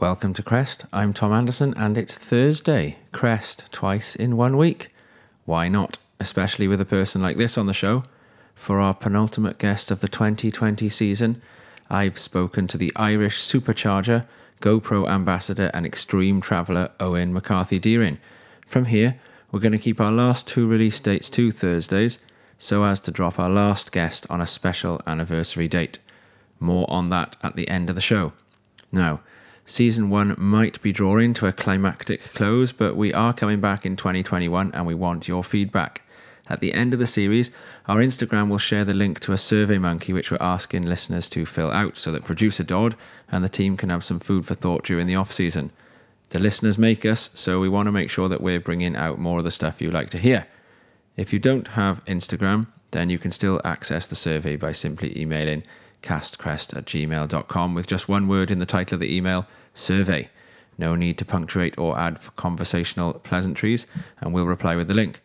Welcome to Crest. I'm Tom Anderson, and it's Thursday. Crest twice in one week. Why not? Especially with a person like this on the show. For our penultimate guest of the 2020 season, I've spoken to the Irish supercharger, GoPro ambassador, and extreme traveller Owen McCarthy Deering. From here, we're going to keep our last two release dates to Thursdays so as to drop our last guest on a special anniversary date. More on that at the end of the show. Now, Season 1 might be drawing to a climactic close, but we are coming back in 2021 and we want your feedback. At the end of the series, our Instagram will share the link to a survey monkey which we're asking listeners to fill out so that producer Dodd and the team can have some food for thought during the off season. The listeners make us, so we want to make sure that we're bringing out more of the stuff you like to hear. If you don't have Instagram, then you can still access the survey by simply emailing castcrest at gmail.com with just one word in the title of the email survey. No need to punctuate or add conversational pleasantries, and we'll reply with the link.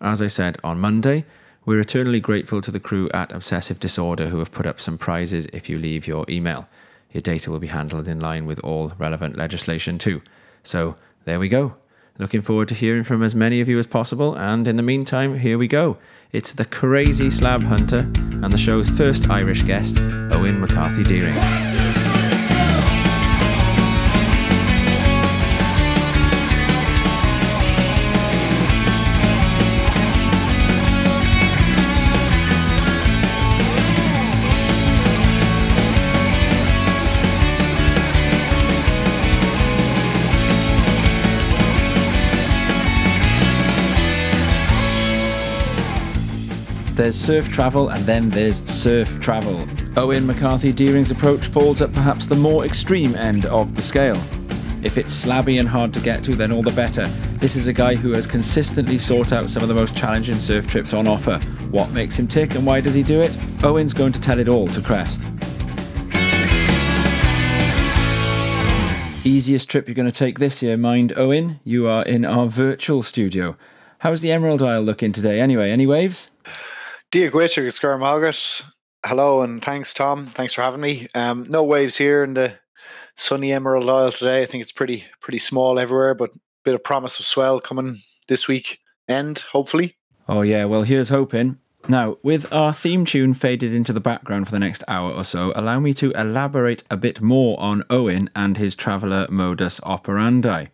As I said on Monday, we're eternally grateful to the crew at Obsessive Disorder who have put up some prizes if you leave your email. Your data will be handled in line with all relevant legislation, too. So, there we go. Looking forward to hearing from as many of you as possible, and in the meantime, here we go. It's the crazy slab hunter and the show's first Irish guest, Owen McCarthy Deering. There's surf travel and then there's surf travel. Owen McCarthy Deering's approach falls at perhaps the more extreme end of the scale. If it's slabby and hard to get to, then all the better. This is a guy who has consistently sought out some of the most challenging surf trips on offer. What makes him tick and why does he do it? Owen's going to tell it all to Crest. Easiest trip you're going to take this year, mind, Owen. You are in our virtual studio. How's the Emerald Isle looking today anyway? Any waves? Dear Gwitcher. Hello and thanks, Tom. Thanks for having me. Um, no waves here in the sunny Emerald Isle today. I think it's pretty pretty small everywhere, but a bit of promise of swell coming this week end, hopefully. Oh yeah, well here's hoping. Now, with our theme tune faded into the background for the next hour or so, allow me to elaborate a bit more on Owen and his traveller modus operandi.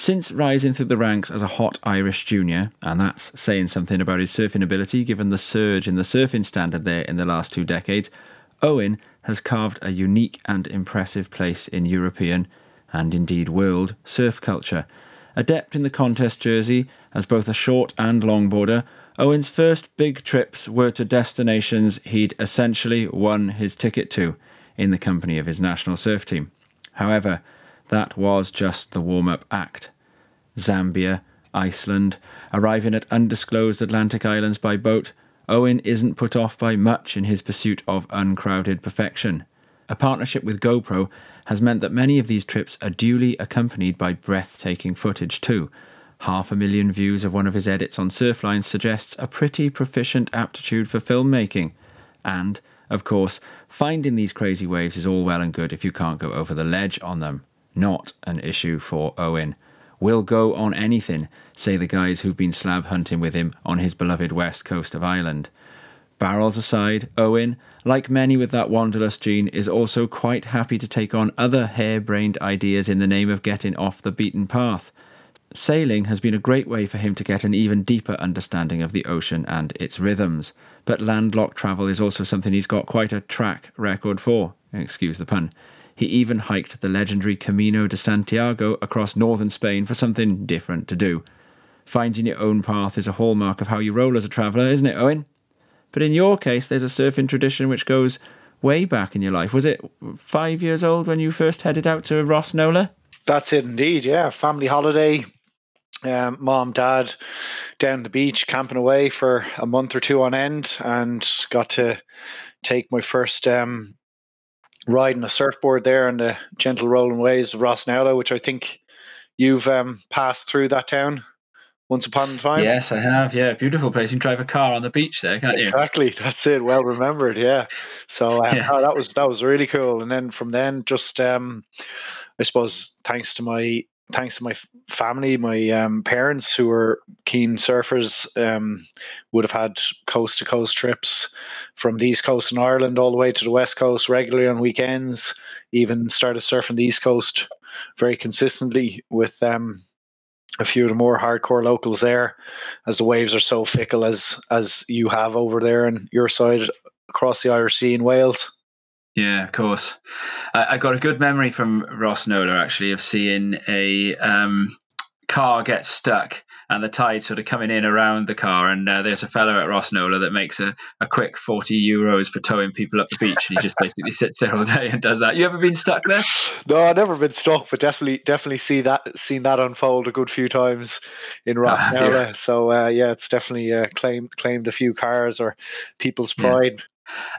Since rising through the ranks as a hot Irish junior, and that's saying something about his surfing ability given the surge in the surfing standard there in the last two decades, Owen has carved a unique and impressive place in European, and indeed world, surf culture. Adept in the contest jersey as both a short and longboarder, Owen's first big trips were to destinations he'd essentially won his ticket to in the company of his national surf team. However, that was just the warm up act. Zambia, Iceland, arriving at undisclosed Atlantic islands by boat, Owen isn't put off by much in his pursuit of uncrowded perfection. A partnership with GoPro has meant that many of these trips are duly accompanied by breathtaking footage too. Half a million views of one of his edits on Surfline suggests a pretty proficient aptitude for filmmaking. And, of course, finding these crazy waves is all well and good if you can't go over the ledge on them not an issue for Eoin. Will go on anything, say the guys who've been slab hunting with him on his beloved west coast of Ireland. Barrels aside, Owen, like many with that wanderlust gene, is also quite happy to take on other hare-brained ideas in the name of getting off the beaten path. Sailing has been a great way for him to get an even deeper understanding of the ocean and its rhythms, but landlocked travel is also something he's got quite a track record for. Excuse the pun. He even hiked the legendary Camino de Santiago across northern Spain for something different to do. Finding your own path is a hallmark of how you roll as a traveller, isn't it, Owen? But in your case, there's a surfing tradition which goes way back in your life. Was it five years old when you first headed out to Rossnowlagh? That's it indeed, yeah. Family holiday. Um, mom, dad down the beach camping away for a month or two on end and got to take my first um, riding a surfboard there in the gentle rolling waves of Rossnowlagh, which I think you've um, passed through that town. once upon a time? Yes, I have. Yeah, beautiful place. You can drive a car on the beach there, can't you? Exactly. That's it. Well remembered. Yeah. So um, yeah. Oh, that was that was really cool. And then from then, just um, I suppose thanks to my thanks to my family, my um, parents who were keen surfers, um, would have had coast to coast trips from the east coast in Ireland all the way to the west coast regularly on weekends. Even started surfing the east coast very consistently with um, a few of the more hardcore locals there, as the waves are so fickle as as you have over there on your side across the Irish Sea in Wales. Yeah, of course. I, I got a good memory from Rossnowlagh actually of seeing a um, car get stuck and the tide sort of coming in around the car. And uh, there's a fellow at Rossnowlagh that makes a, a quick 40 euros for towing people up the beach. And he just basically sits there all day and does that. You ever been stuck there? No, I've never been stuck, but definitely, definitely see that, seen that unfold a good few times in Rossnowlagh. yeah. So uh, yeah, it's definitely uh, claimed, claimed a few cars or people's pride. Yeah.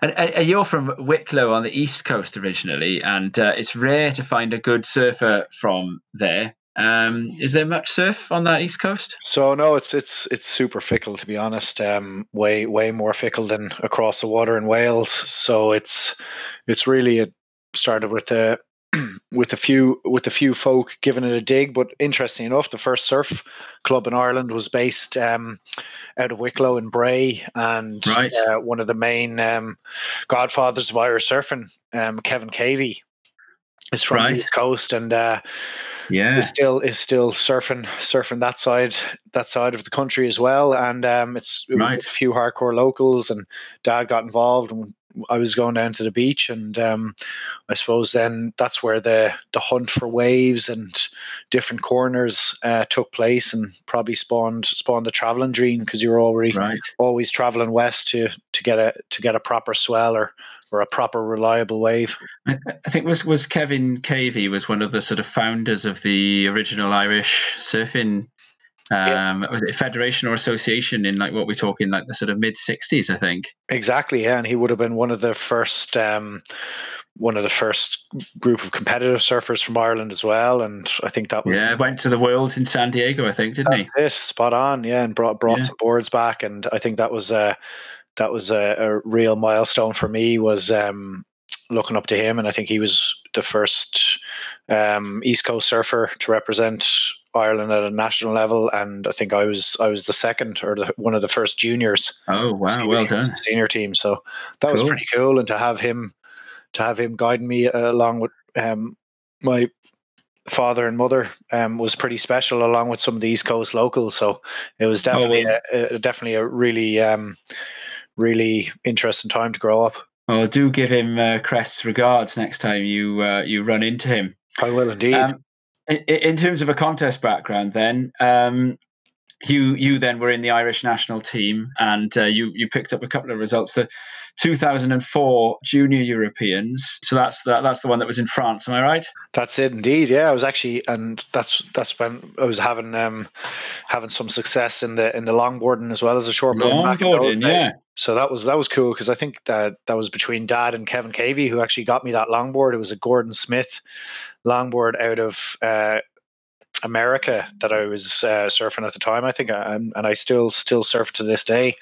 And, and, you're from Wicklow on the east coast originally, and uh, it's rare to find a good surfer from there. Um, is there much surf on that east coast? So no, it's it's it's super fickle to be honest. Um, way way more fickle than across the water in Wales. So it's it's really it started with the with a few with a few folk giving it a dig. But interesting enough, the first surf club in Ireland was based um, out of Wicklow in Bray, and right. uh, one of the main um, godfathers of Irish surfing, um, Kevin Cavey, is from right. the East Coast, and uh, yeah, is still is still surfing surfing that side that side of the country as well. And um, it's it right. a few hardcore locals, and Dad got involved, and I was going down to the beach, and um, I suppose then that's where the the hunt for waves and different corners uh, took place, and probably spawned spawned the traveling dream because you're already right. always traveling west to to get a to get a proper swell or or a proper reliable wave. I, I think was was Kevin Cavey was one of the sort of founders of the original Irish surfing um, was it federation or association in like what we're talking like the sort of mid 60s i think? Exactly yeah and he would have been one of the first um, one of the first group of competitive surfers from ireland as well and i think that was yeah went to the worlds in san diego i think didn't he? It, spot on yeah and brought brought yeah. some boards back and i think that was uh that was a, a real milestone for me was um looking up to him and i think he was the first um, east coast surfer to represent Ireland at a national level, and I think I was I was the second or the, one of the first juniors. Oh wow, senior, well done, senior team. So that cool. was pretty cool, and to have him to have him guiding me uh, along with um, my father and mother um, was pretty special, along with some of the East Coast locals. So it was definitely oh, well. a, a, definitely a really um, really interesting time to grow up. Well, do give him uh, Crest's regards next time you uh, you run into him. I will indeed. Um, in, terms of a contest background, then um, you you then were in the Irish national team, and uh, you you picked up a couple of results. The 2004 Junior Europeans. So that's the, that's the one that was in France. Am I right? That's it, indeed. Yeah, I was actually, and that's that's when I was having um having some success in the in the longboarding as well as the shortboarding. Longboarding, yeah. So that was that was cool because I think that that was between Dad and Kevin Cavey who actually got me that longboard. It was a Gordon Smith longboard out of uh, America that I was uh, surfing at the time. I think, I, and I still still surf to this day.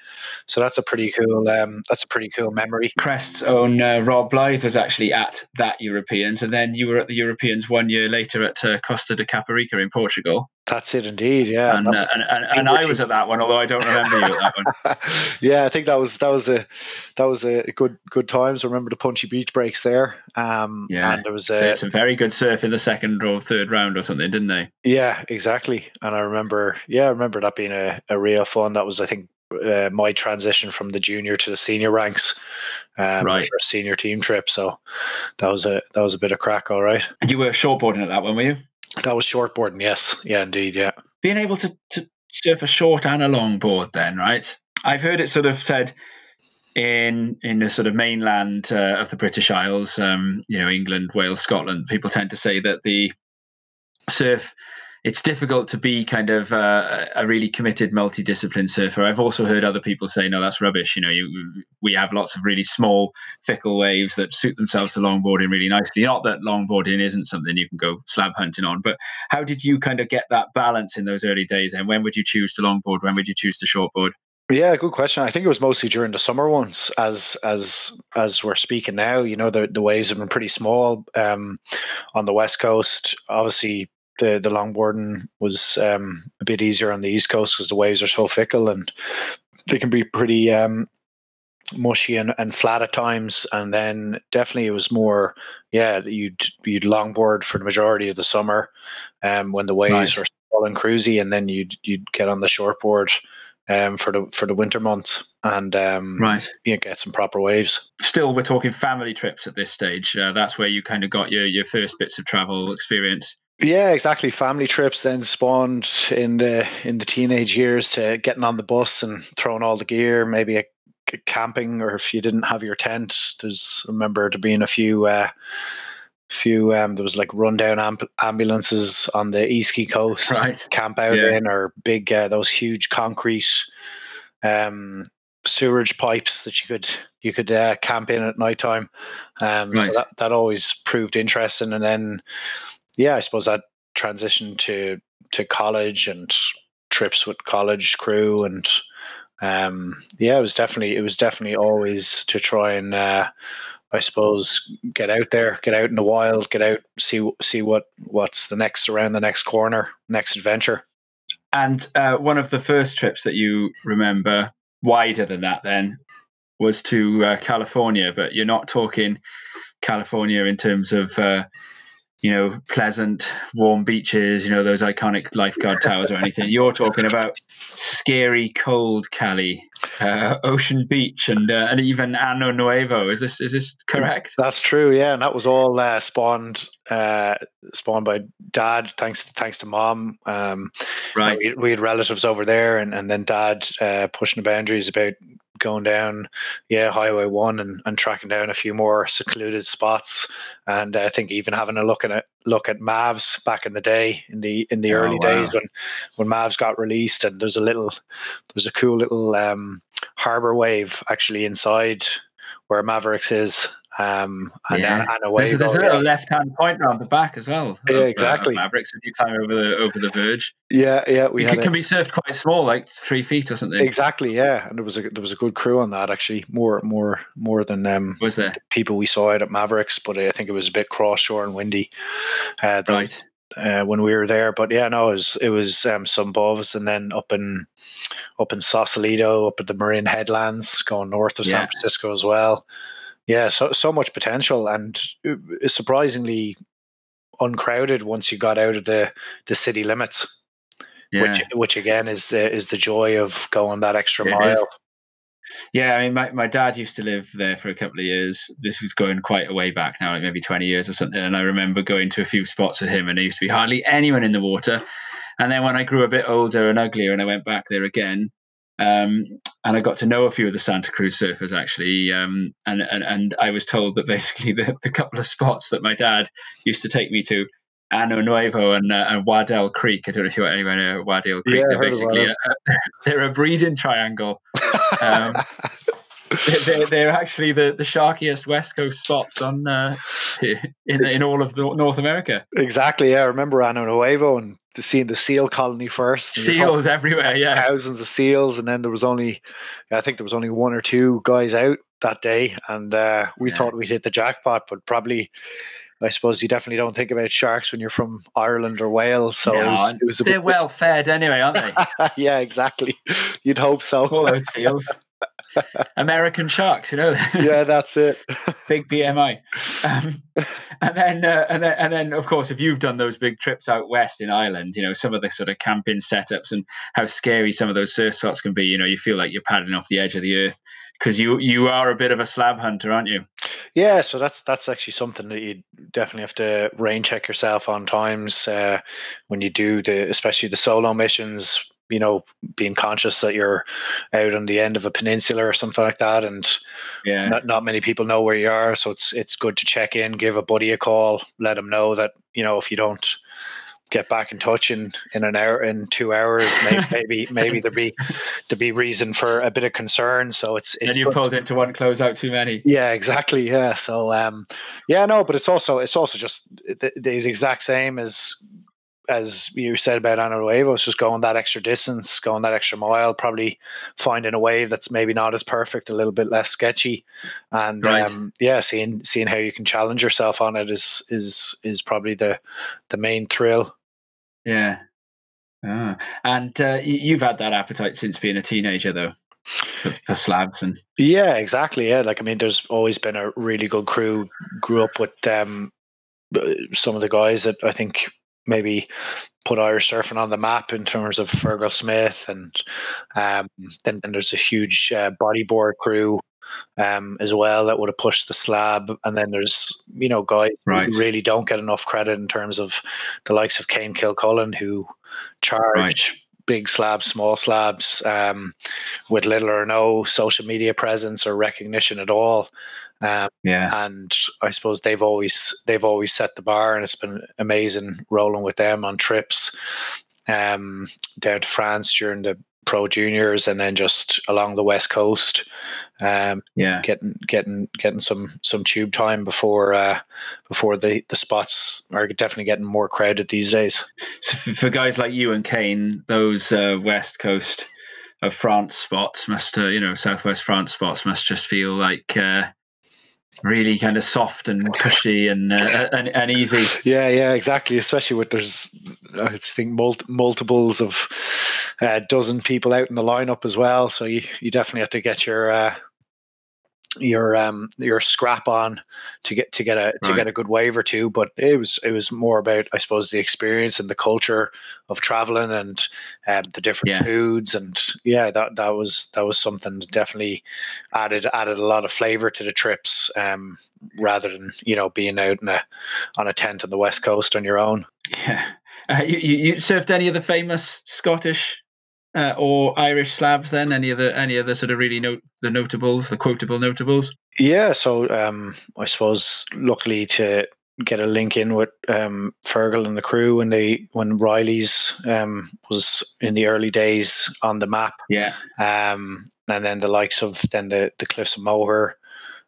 So that's a pretty cool. Um, that's a pretty cool memory. Crest's own uh, Rob Blythe was actually at that Europeans, and then you were at the Europeans one year later at uh, Costa da Caparica in Portugal. That's it, indeed. Yeah, and, uh, and, and, and, I was at that one, although I don't remember you at that one. yeah, I think that was that was a that was a good good times. I remember the punchy beach breaks there. Um, yeah, and there was a, some very good surf in the second or third round or something, didn't they? Yeah, exactly. And I remember, yeah, I remember that being a, a real fun. That was, I think, uh, my transition from the junior to the senior ranks um, right. for a senior team trip. So that was a that was a bit of crack, all right. And you were shortboarding at that one, were you? That was shortboarding, yes. Yeah, indeed, yeah. Being able to, to surf a short and a long board then, right? I've heard it sort of said in in the sort of mainland uh, of the British Isles, um, you know, England, Wales, Scotland, people tend to say that the surf it's difficult to be kind of uh, a really committed multidiscipline surfer. I've also heard other people say, no, that's rubbish. You know, you, we have lots of really small, fickle waves that suit themselves to longboarding really nicely. Not that longboarding isn't something you can go slab hunting on, but how did you kind of get that balance in those early days? And when would you choose to longboard? When would you choose to shortboard? Yeah, good question. I think it was mostly during the summer ones, as as as we're speaking now. You know, the the waves have been pretty small um, on the west coast. Obviously, the the longboarding was um, a bit easier on the east coast because the waves are so fickle and they can be pretty um, mushy and, and flat at times. And then definitely it was more, yeah, you'd you'd longboard for the majority of the summer, um, when the waves right. were small and cruisy, and then you'd you'd get on the shortboard um, for the for the winter months and um, right, you know, get some proper waves. Still, we're talking family trips at this stage. Uh, that's where you kind of got your your first bits of travel experience. Yeah, exactly. Family trips then spawned in the in the teenage years to getting on the bus and throwing all the gear, maybe a, a camping, or if you didn't have your tent, there's I remember there being a few. Uh, few um there was like rundown amb- ambulances on the east key coast right. camp out yeah. in or big uh, those huge concrete um sewerage pipes that you could you could uh, camp in at night time um right. so that, that always proved interesting and then yeah, I suppose that transition to to college and trips with college crew and um, yeah, it was definitely it was definitely always to try and uh, I suppose get out there, get out in the wild, get out, see see what what's the next around the next corner, next adventure. And uh, one of the first trips that you remember wider than that then was to uh, California, but you're not talking California in terms of uh, you know, pleasant, warm beaches, you know, those iconic lifeguard towers or anything. You're talking about scary, cold Cali, uh, Ocean Beach, and uh, and even Ano Nuevo. Is this is this correct? That's true. Yeah, and that was all uh, spawned uh, spawned by dad. Thanks thanks to mom. Um, right. We, we, had relatives over there, and and then dad uh, pushing the boundaries about going down, yeah, Highway One and, and tracking down a few more secluded spots, and I think even having a look at it, look at Mavs back in the day in the in the oh, early wow. days when when Mavs got released, and there's a little there's a cool little um, harbor wave actually inside where Mavericks is, um, and, yeah. and away. There's, there's a little left hand point around the back as well. Yeah, of, exactly. Uh, Mavericks if you climb over the over the verge. Yeah, yeah. We can, can be surfed quite small, like three feet or something. Exactly. Yeah, and there was a there was a good crew on that actually. More more more than um, was there people we saw out at Mavericks, but I think it was a bit cross shore and windy. Uh, right. Uh, when we were there, but yeah, no, it was it was um, some boves, and then up in up in Sausalito, up at the Marin Headlands, going north of yeah. San Francisco as well yeah, so so much potential and uh, surprisingly uncrowded once you got out of the the city limits. Yeah. Which which again is the is the joy of going that extra it mile. Is. Yeah, I mean, my, my dad used to live there for a couple of years. This was going quite a way back now, like maybe 20 years or something. And I remember going to a few spots with him, and there used to be hardly anyone in the water. And then when I grew a bit older and uglier, and I went back there again, um, and I got to know a few of the Santa Cruz surfers actually, um, and, and and I was told that basically the, the couple of spots that my dad used to take me to, Ano Nuevo and uh, and Waddell Creek. I don't know if you anyone know Waddell Creek. Yeah, they're basically a, they're a breeding triangle. Um, they're, they're, actually the, the sharkiest West Coast spots on uh, in in all of the North America. Exactly. Yeah, I remember Ano Nuevo and seeing the seal colony first. Seals everywhere, yeah. Thousands of seals, and then there was only, I think there was only one or two guys out that day, and uh, we yeah. thought we'd hit the jackpot, but probably. I suppose you definitely don't think about sharks when you're from Ireland or Wales. So no, it was, it was they're well fed anyway, aren't they? yeah, exactly. You'd hope so. All those seals. American sharks, you know. yeah, that's it. big BMI, um, and then uh, and then and then of course, if you've done those big trips out west in Ireland, you know some of the sort of camping setups and how scary some of those surf spots can be. You know, you feel like you're paddling off the edge of the earth because you you are a bit of a slab hunter, aren't you? Yeah, so that's that's actually something that you definitely have to rain check yourself on times uh, when you do the especially the solo missions you know, being conscious that you're out on the end of a peninsula or something like that, and yeah, not, not many people know where you are. So it's it's good to check in, give a buddy a call, let them know that you know if you don't get back in touch in in an hour in two hours maybe maybe, maybe there be to be reason for a bit of concern. So it's it's and you pulled into one close out too many. Yeah exactly. Yeah. So um yeah no but it's also it's also just the, the exact same as as you said about Ano Nuevo, just going that extra distance, going that extra mile, probably finding a wave that's maybe not as perfect, a little bit less sketchy, and right. um, yeah, seeing seeing how you can challenge yourself on it is is is probably the the main thrill. Yeah, ah. and uh, you've had that appetite since being a teenager, though. For, for slabs and yeah exactly yeah like i mean there's always been a really good crew grew up with um some of the guys that I think maybe put Irish surfing on the map in terms of Fergal Smith, and um, then, then there's a huge uh, bodyboard crew um, as well that would have pushed the slab. And then there's you know guys right. who really don't get enough credit in terms of the likes of Kane Kilcullen who charge. Right. Big slabs, small slabs, um, with little or no social media presence or recognition at all. Um, yeah, and I suppose they've always they've always set the bar, and it's been amazing rolling with them on trips um, down to France during the pro juniors, and then just along the west coast. Um, yeah, getting getting getting some some tube time before uh, before the the spots are definitely getting more crowded these days. So for guys like you and Kane, those uh, west coast of France spots must uh, you know southwest France spots must just feel like uh, really kind of soft and cushy and, uh, and, and easy. Yeah, yeah, exactly. Especially with there's I think mul- multiples of a uh, dozen people out in the lineup as well. So you you definitely have to get your uh, your um your scrap on to get to get a to right. get a good wave or two but it was it was more about i suppose the experience and the culture of traveling and um, the different yeah. foods and yeah that that was that was something that definitely added added a lot of flavor to the trips um rather than you know being out in a on a tent on the west coast on your own yeah uh, you, you surfed any of the famous scottish uh, or Irish slabs? Then any other any other sort of really note the notables, the quotable notables? Yeah, so um, I suppose luckily to get a link in with um, Fergal and the crew when they when Riley's um, was in the early days on the map. Yeah, um, and then the likes of then the the Cliffs of Moher.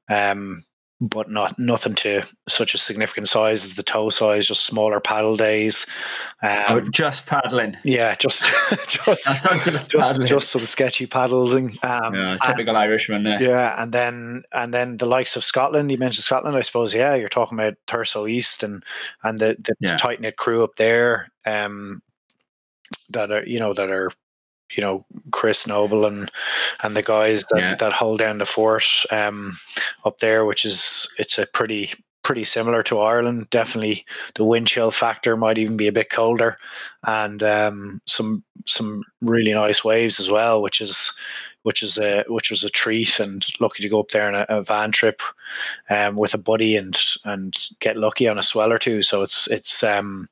Um, but not nothing to such a significant size as the toe size, just smaller paddle days. Um, oh, just paddling. Yeah, just just just, just, just, some sketchy paddling. Um, yeah, typical and, Irishman. There. Yeah, and then and then the likes of Scotland. You mentioned Scotland, I suppose. Yeah, you're talking about Thurso East and and the, the yeah. tight knit crew up there. Um, that are you know that are you know Chris Noble and and the guys that, yeah. that hold down the fort um, up there, which is it's a pretty pretty similar to Ireland. Definitely, the wind chill factor might even be a bit colder, and um, some some really nice waves as well, which is which is a which was a treat. And lucky to go up there on a, a van trip um, with a buddy and and get lucky on a swell or two. So it's it's um,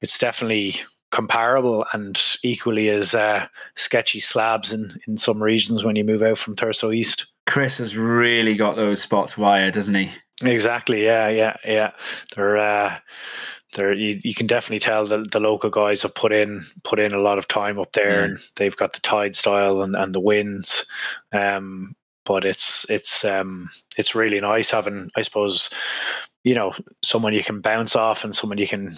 it's definitely comparable and equally as uh, sketchy slabs in, in some regions when you move out from Thurso East. Chris has really got those spots wired, doesn't he? Exactly. Yeah, yeah, yeah. They're uh, they're you, you can definitely tell that the local guys have put in put in a lot of time up there, mm. and they've got the tide style and, and the winds. Um, but it's it's um it's really nice having, I suppose, you know, someone you can bounce off and someone you can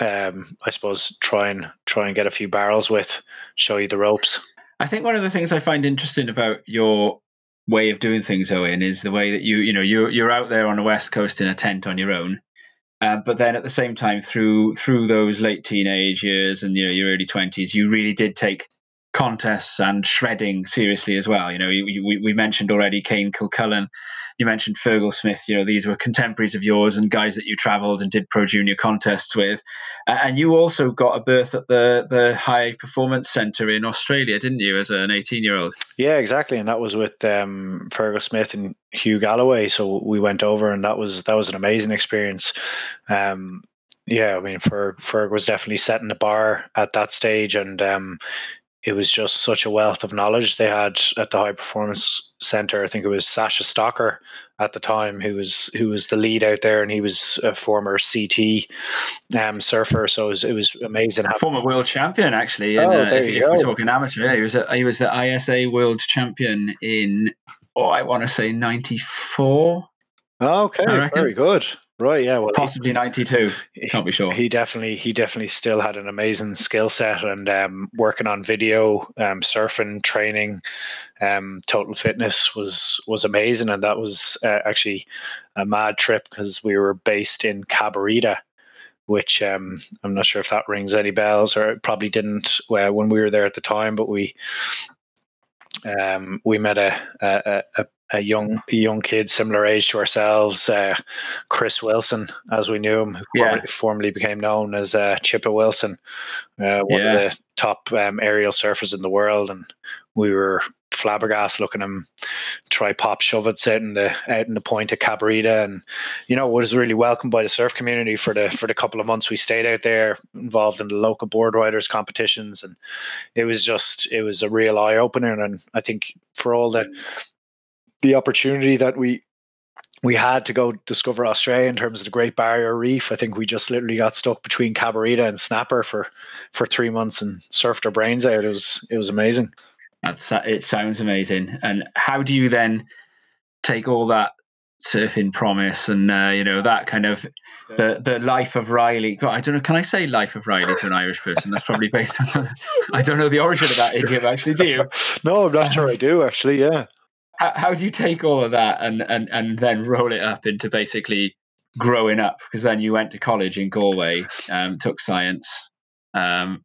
um, I suppose try and try and get a few barrels with, show you the ropes. I think one of the things I find interesting about your way of doing things, Owen, is the way that you you know you're you're out there on the west coast in a tent on your own, uh, but then at the same time through through those late teenage years and you know your early twenties, you really did take contests and shredding seriously as well. You know, we, we mentioned already Kane Kilcullen you mentioned Fergal Smith. You know, these were contemporaries of yours and guys that you travelled and did pro junior contests with. Uh, and you also got a berth at the the High Performance Centre in Australia, didn't you, as an 18 year old? Yeah, exactly. And that was with um, Fergal Smith and Hugh Galloway. So we went over, and that was that was an amazing experience. Um, yeah, I mean, Ferg, Ferg was definitely setting the bar at that stage, and um, it was just such a wealth of knowledge they had at the high performance center. I think it was Sasha Stocker at the time who was who was the lead out there, and he was a former CT um, surfer. So it was, it was amazing. Former world champion, actually. In, oh, there uh, if, you if we're talking amateur, yeah, he was a, he was the ISA world champion in oh, I want to say ninety four. Okay, very good. Right, yeah, well, possibly ninety two. Can't be sure. He definitely, he definitely still had an amazing skill set, and um, working on video, um, surfing, training, um, total fitness was was amazing, and that was uh, actually a mad trip because we were based in Cabarita, which um, I'm not sure if that rings any bells, or it probably didn't uh, when we were there at the time, but we um, we met a, a, a, a young young kid similar age to ourselves, uh, Chris Wilson, as we knew him, who yeah. formerly, became known as uh, Chippa Wilson, uh, one yeah. of the top um, aerial surfers in the world, and we were flabbergasted looking him try pop shove it out in the out in the point of Cabarita and you know was really welcomed by the surf community for the for the couple of months we stayed out there involved in the local board riders competitions and it was just it was a real eye opener and I think for all the the opportunity that we we had to go discover Australia in terms of the Great Barrier Reef. I think we just literally got stuck between Cabarita and Snapper for for three months and surfed our brains out. It was it was amazing. That's it. Sounds amazing. And how do you then take all that surfing promise and uh, you know that kind of the the life of Riley. God, I don't know. Can I say life of Riley to an Irish person? That's probably based on. I don't know the origin of that idiom. Actually, do you? No, I'm not sure I do. Actually, yeah how, how do you take all of that and, and, and then roll it up into basically growing up? Because then you went to college in Galway, um, took science, um,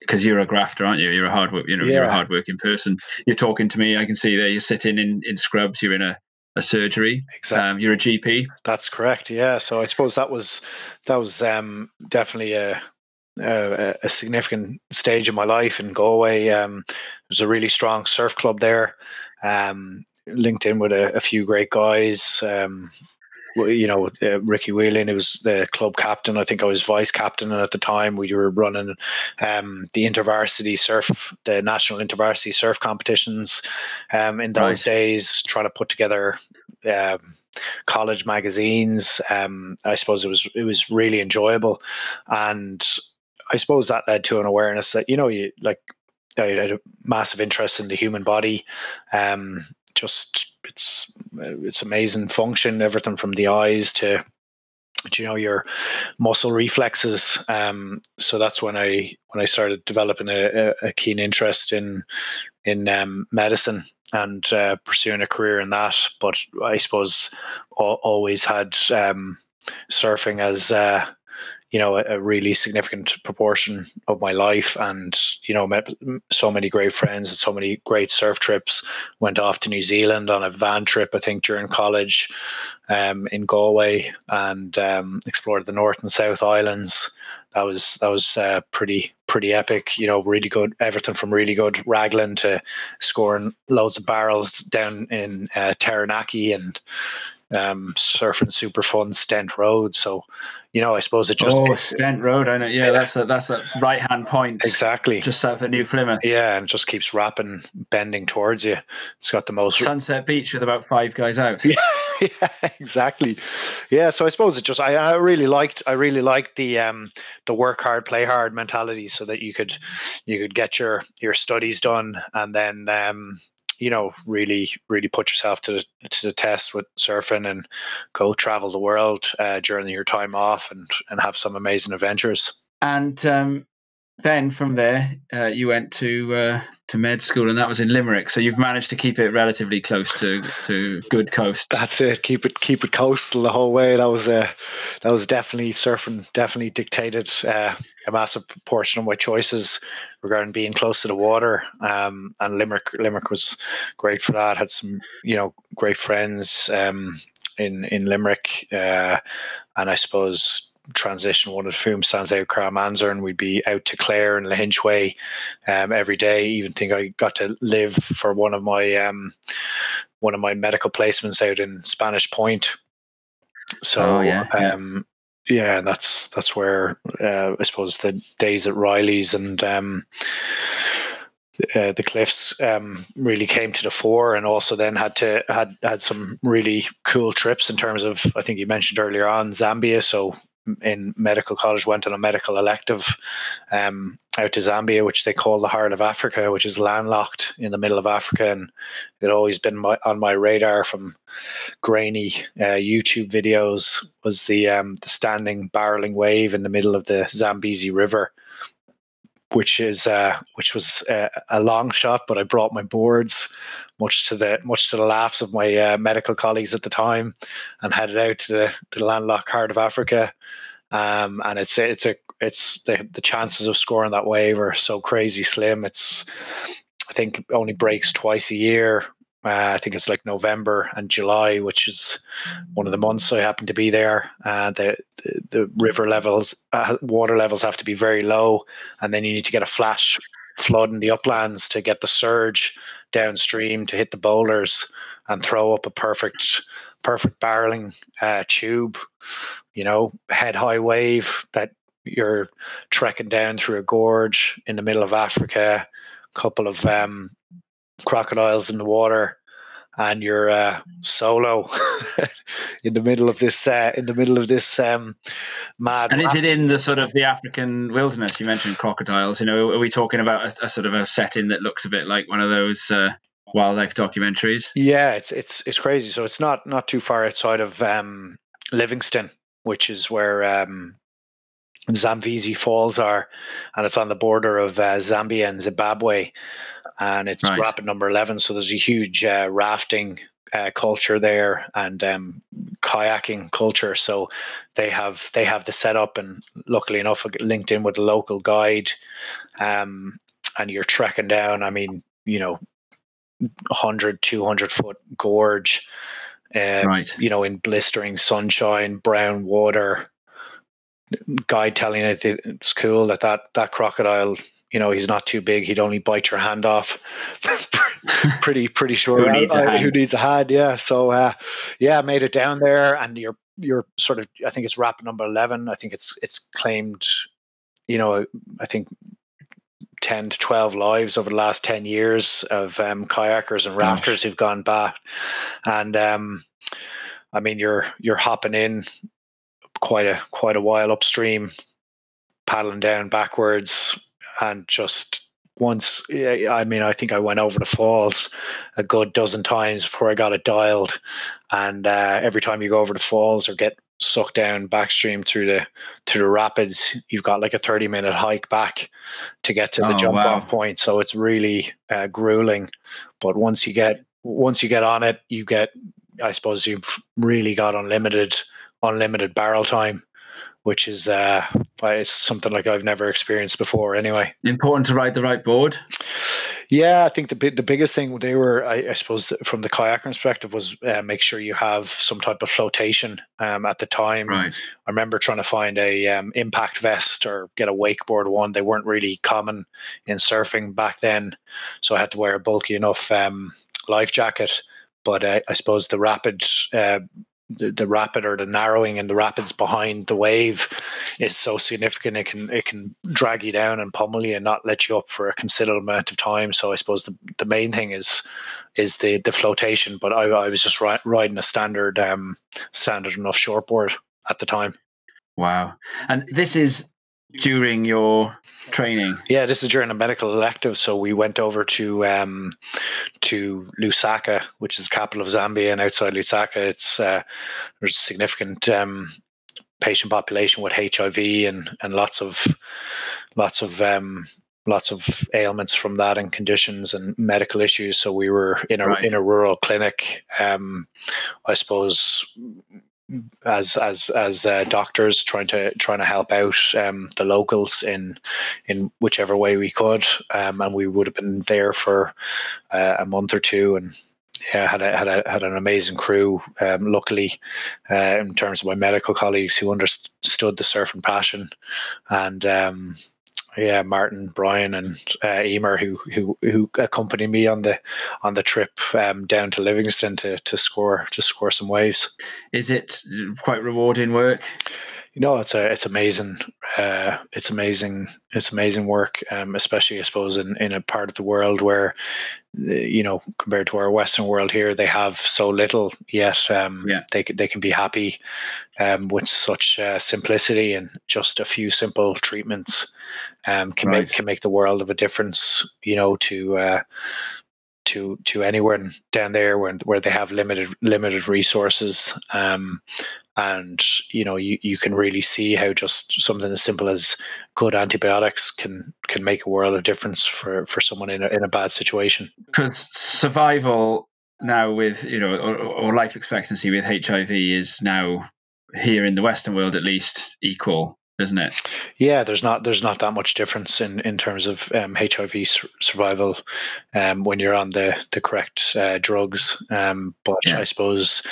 because you're a grafter, aren't you? You're a hard work, you know, yeah. you're a hardworking person. You're talking to me. I can see there. You're sitting in, in scrubs. You're in a, a surgery. Exactly. Um, you're a GP. That's correct. Yeah. So I suppose that was that was um, definitely a, a, a significant stage in my life in Galway. Um, there was a really strong surf club there um, linked in with a, a few great guys. Um, you know, uh, Ricky Whelan, who was the club captain. I think I was vice captain and at the time. We were running um, the intervarsity surf, the national intervarsity surf competitions um, in those right. days, trying to put together um, college magazines. Um, I suppose it was it was really enjoyable, and I suppose that led to an awareness that you know you like I had a massive interest in the human body. Um, just it's it's amazing function, everything from the eyes to you know your muscle reflexes. Um, so that's when I when I started developing a, a keen interest in in um, medicine and uh, pursuing a career in that. But I suppose always had um, surfing as uh, you know a, a, really significant proportion of my life. And you know met so many great friends and so many great surf trips. Went off to new zealand on a van trip i think during college um, in galway and um, explored the north and south islands. That was that was uh, pretty pretty epic. You know really good everything from really good raglan to scoring loads of barrels down in uh, taranaki and um, surfing super fun Stent Road. So, you know, I suppose it just oh Stent Road. I know. Yeah, that's a, that's a right hand point. Exactly, just south of New Plymouth. Yeah, and just keeps wrapping, bending towards you. It's got the most Sunset Beach with about five guys out. yeah, exactly. Yeah, so I suppose it just I, I really liked I really liked the um the work hard, play hard mentality, so that you could you could get your your studies done and then um you know, really, really put yourself to the, to the test with surfing and go travel the world uh, during your time off and, and have some amazing adventures. And um, then from there, uh, you went to uh, to med school, and that was in Limerick. So you've managed to keep it relatively close to to good coast. That's it. Keep it keep it coastal the whole way. That was uh, that was definitely surfing. Definitely dictated uh, a massive portion of my choices regarding being close to the water. Um, and Limerick Limerick was great for that. Had some you know great friends um, in in Limerick, uh, and I suppose transition one of whom stands out Carmanzer and we'd be out to Clare and Lahinch Way um, every day even think I got to live for one of my um, one of my medical placements out in Spanish Point so oh, yeah, um, yeah. yeah that's that's where uh, I suppose the days at Riley's and um, uh, the cliffs um, really came to the fore, and also then had to had had some really cool trips in terms of I think you mentioned earlier on Zambia. So in medical college went on a medical elective um, out to Zambia, which they call the heart of Africa, which is landlocked in the middle of Africa, and it always been my, on my radar from grainy uh, YouTube videos. Was the um, the standing barreling wave in the middle of the Zambezi River, which is uh, which was uh, a long shot, but I brought my boards, much to the much to the laughs of my uh, medical colleagues at the time, and headed out to the, to the landlocked heart of Africa. Um, and it's it's a it's the the chances of scoring that wave are so crazy slim. It's I think only breaks twice a year. Uh, I think it's like November and July, which is one of the months I happen to be there. Uh, the, the, the river levels, uh, water levels have to be very low, and then you need to get a flash flood in the uplands to get the surge downstream to hit the boulders and throw up a perfect, perfect barreling uh, tube. You know, head high wave that you're trekking down through a gorge in the middle of Africa. A couple of um, crocodiles in the water and you're uh, solo in the middle of this uh, in the middle of this um, mad. And is it in the sort of the African wilderness? You mentioned crocodiles. You know, are we talking about a, a sort of a setting that looks a bit like one of those uh, wildlife documentaries? Yeah, it's it's it's crazy. So it's not not too far outside of um, Livingstone, which is where um, Zambezi Falls are, and it's on the border of uh, Zambia and Zimbabwe and it's right. rapid number 11 so there's a huge uh, rafting uh, culture there and um, kayaking culture so they have they have the setup and luckily enough linked in with a local guide um, and you're trekking down i mean you know 100 200 foot gorge uh, right you know in blistering sunshine brown water guide telling it it's cool that that that crocodile you know he's not too big. He'd only bite your hand off. Pretty pretty sure who, needs I, who, needs a hand? Yeah. So uh, yeah made it down there and you're you're sort of i think it's rapid number 11 i think it's it's claimed you know i think 10 to 12 lives over the last 10 years of um, kayakers and rafters who've gone back and um, i mean you're you're hopping in quite a quite a while upstream paddling down backwards and just once i mean i think i went over the falls a good dozen times before i got it dialed. And uh, every time you go over the falls or get sucked down backstream through the through the rapids you've got like a 30 minute hike back to get to the oh, jump wow. off point. So it's really uh, grueling. But once you get once you get on it you get i suppose you've really got unlimited unlimited barrel time which is uh, it's something like I've never experienced before. Anyway, important to ride the right board. Yeah, I think the the biggest thing they were, I, I suppose, from the kayaker perspective, was uh, make sure you have some type of flotation. Um, at the time, right. I remember trying to find a um, impact vest or get a wakeboard one. They weren't really common in surfing back then, so I had to wear a bulky enough um, life jacket. But uh, I suppose the rapid uh, the, the rapid or the narrowing in the rapids behind the wave is so significant it can it can drag you down and pummel you and not let you up for a considerable amount of time. So I suppose the, the main thing is is the the flotation. But I, I was just ri- riding a standard um, standard enough shortboard at the time. Wow! And this is during your training? Yeah, this is during a medical elective. So we went over to um, to Lusaka, which is the capital of Zambia, and outside Lusaka, it's uh, there's a significant um, patient population with HIV and and lots of lots of um, lots of ailments from that and conditions and medical issues. So we were in a right. in a rural clinic. Um, I suppose as as as uh, doctors trying to trying to help out um, the locals in in whichever way we could, um, and we would have been there for uh, a month or two, and yeah, had a, had a, had an amazing crew. Um, luckily, uh, in terms of my medical colleagues who understood the surfing passion, and um, yeah, Martin, Brian, and uh, Emer who who who accompanied me on the on the trip um, down to Livingstone to to score to score some waves. Is it quite rewarding work? You know, it's a it's amazing. Uh, it's amazing. It's amazing work, um, especially I suppose in, in a part of the world where, you know, compared to our Western world here, they have so little. Yet, um, Yeah. they they can be happy um, with such uh, simplicity and just a few simple treatments um, can Right. make can make the world of a difference. You know, to uh, to to anywhere down there where where they have limited limited resources. Um, and you know you, you can really see how just something as simple as good antibiotics can can make a world of difference for for someone in a, in a bad situation. Because survival now with you know or, or life expectancy with hiv is now here in the western world at least equal isn't it? Yeah there's not there's not that much difference in in terms of um, hiv sur- survival um, when you're on the the correct uh, drugs. Um, but Yeah. i suppose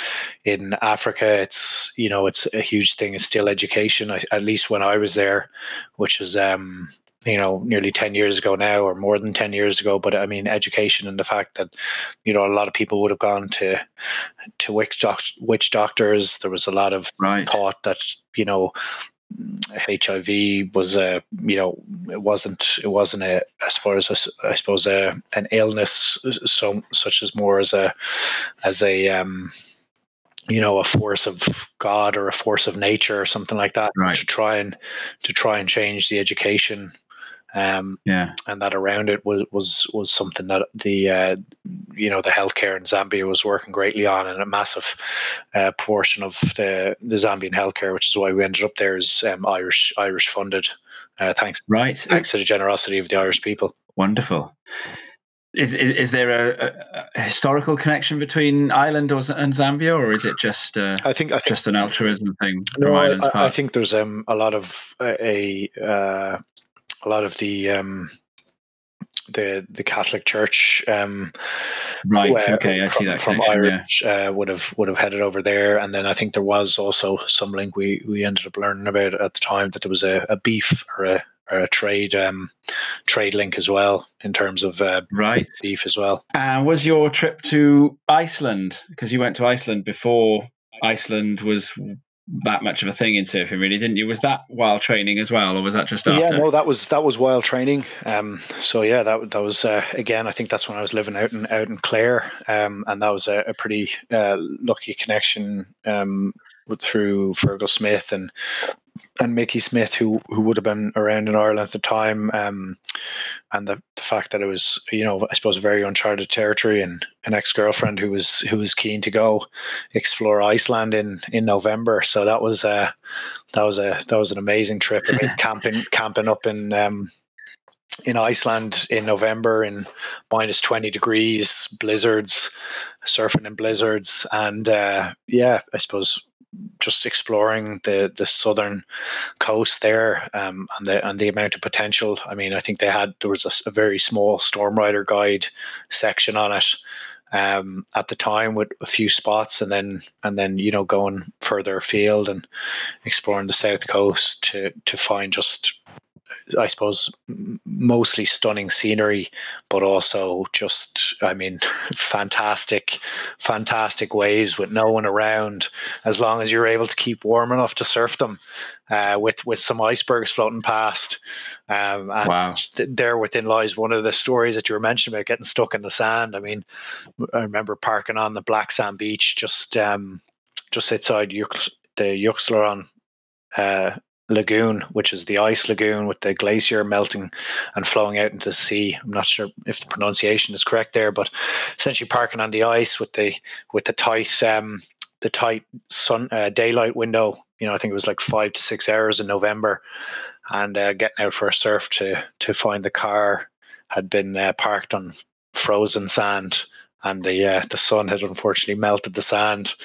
in africa it's you know it's a huge thing it's still education. I, at least when i was there which is um you know nearly 10 years ago now or more than 10 years ago. But i mean education and the fact that you know a lot of people would have gone to to witch, doc- witch doctors. There was a lot of right. thought that you know HIV was a you know it wasn't it wasn't a as far as I suppose a an illness so such as more as a as a um you know a force of God or a force of nature or something like that Right. to try and to try and change the education um yeah and that around it was was was something that the uh, you know the healthcare in Zambia was working greatly on, and a massive uh, portion of the the Zambian healthcare, which is why we ended up there, is um, Irish Irish funded. Uh, thanks right thanks to the generosity of the Irish people. wonderful is, is, is there a, a, historical connection between Ireland or, and Zambia, or is it just uh, I think I think just an altruism thing from no, I, Ireland's I- part? I think there's um, a lot of uh, a uh, a lot of the um, the the Catholic Church um, right. uh, okay, I see that from connection. Yeah. Irish uh, would have would have headed over there, and then I think there was also some link we we ended up learning about at the time that there was a, a beef or a or a trade um, trade link as well in terms of uh, Right. beef as well. And was your trip to Iceland because you went to Iceland before Iceland was that much of a thing in surfing, really, didn't you? Was that while training as well, or was that just after? Yeah, no, that was that was while training. Um, so yeah, that that was uh, again. I think that's when I was living out in out in Clare, um, and that was a, a pretty uh, lucky connection um, through Fergal Smith and and Mickey Smith, who who would have been around in Ireland at the time, um, and the, the fact that it was you know I suppose very uncharted territory, and an ex girlfriend who was who was keen to go explore Iceland in in November. So that was uh, that was a that was an amazing trip. I mean, camping camping up in um, in Iceland in November in minus twenty degrees, blizzards, surfing in blizzards, and uh, yeah, I suppose just exploring the the southern coast there um, and the and the amount of potential. I mean, I think they had there was a very small storm rider guide section on it um, at the time with a few spots, and then and then you know going further afield and exploring the south coast to to find just I suppose mostly stunning scenery, but also just I mean fantastic, fantastic waves with no one around. As long as you're able to keep warm enough to surf them, uh, with with some icebergs floating past. Um, and Wow. th- there within lies one of the stories that you were mentioning about getting stuck in the sand. I mean, I remember parking on the black sand beach just um, just outside Yux, the Jökulsárlón uh, lagoon, which is the ice lagoon with the glacier melting and flowing out into the sea. I'm not sure if the pronunciation is correct there, but essentially parking on the ice with the with the tight um, the tight sun uh, daylight window. You know, I think it was like five to six hours in November, and uh, getting out for a surf to to find the car had been uh, parked on frozen sand, and the uh, the sun had unfortunately melted the sand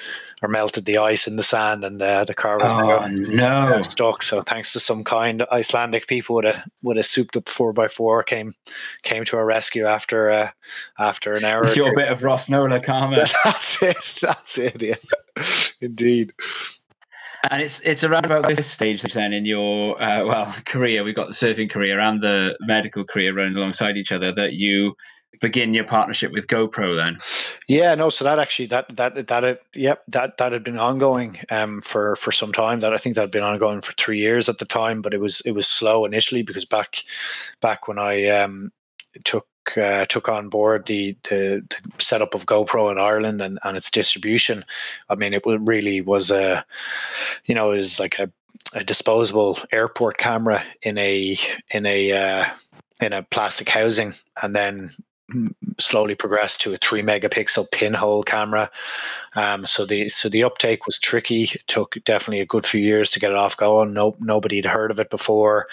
or melted the ice in the sand, and uh, the car was Oh no! stuck. So thanks to some kind Icelandic people with a with a souped up four x four came came to our rescue after uh, after an hour. It's your two. bit of Rossnowlagh karma. That's it. That's it. Yeah, indeed. And it's it's around about this stage then in your uh, well career. We've got the surfing career and the medical career running alongside each other. That you begin your partnership with GoPro then? Yeah, no. So that actually that that that it, yep that that had been ongoing um for for some time. That I think that had been ongoing for three years at the time, but it was it was slow initially because back back when I um took uh, took on board the, the, the setup of GoPro in Ireland and, and its distribution. I mean, it really was a, you know, it was like a, a disposable airport camera in a in a uh, in a plastic housing, and then slowly progressed to a three megapixel pinhole camera. Um, so the so the uptake was tricky. It took definitely a good few years to get it off going. No nobody had heard of it before.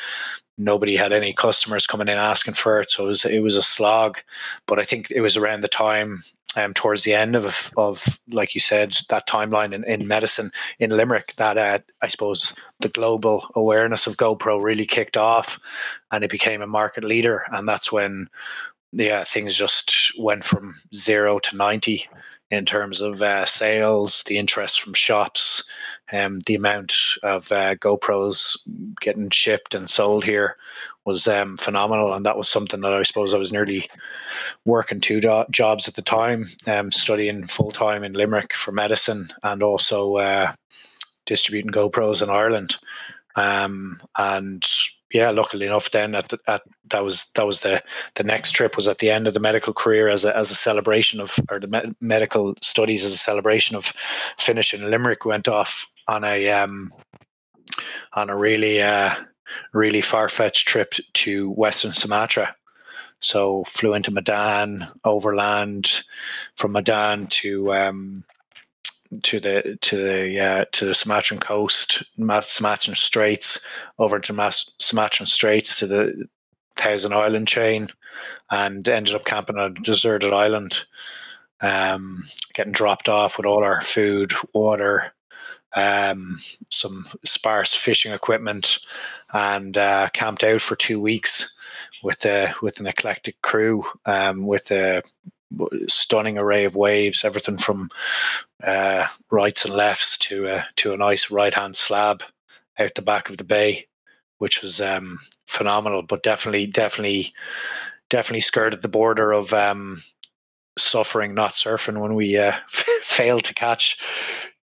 Nobody had any customers coming in asking for it. So it was it was a slog. But I think it was around the time um, towards the end of of like you said that timeline in, in medicine in Limerick that uh, I suppose the global awareness of GoPro really kicked off and it became a market leader and that's when yeah, things just went from zero to 90 in terms of uh, sales, the interest from shops, um, the amount of uh, GoPros getting shipped and sold here was um, phenomenal. And that was something that I suppose I was nearly working two do- jobs at the time, um, studying full time in Limerick for medicine and also uh, distributing GoPros in Ireland. Um, and yeah, luckily enough, then at, the, at that was that was the the next trip was at the end of the medical career as a as a celebration of or the me- medical studies as a celebration of finishing Limerick. Went off on a um, on a really uh, really far fetched trip to Western Sumatra. So flew into Medan, overland from Medan to um, to the to the uh, to the Sumatran coast, Sumatran Straits, over to Mas- Sumatran Straits to the Thousand Island chain, and ended up camping on a deserted island, um, getting dropped off with all our food, water, um, some sparse fishing equipment, and uh, camped out for two weeks with a with an eclectic crew, um, with a stunning array of waves, everything from uh, rights and lefts to a, to a nice right hand slab out the back of the bay, which was um, phenomenal. But definitely, definitely, definitely skirted the border of um, suffering, not surfing, when we uh, failed to catch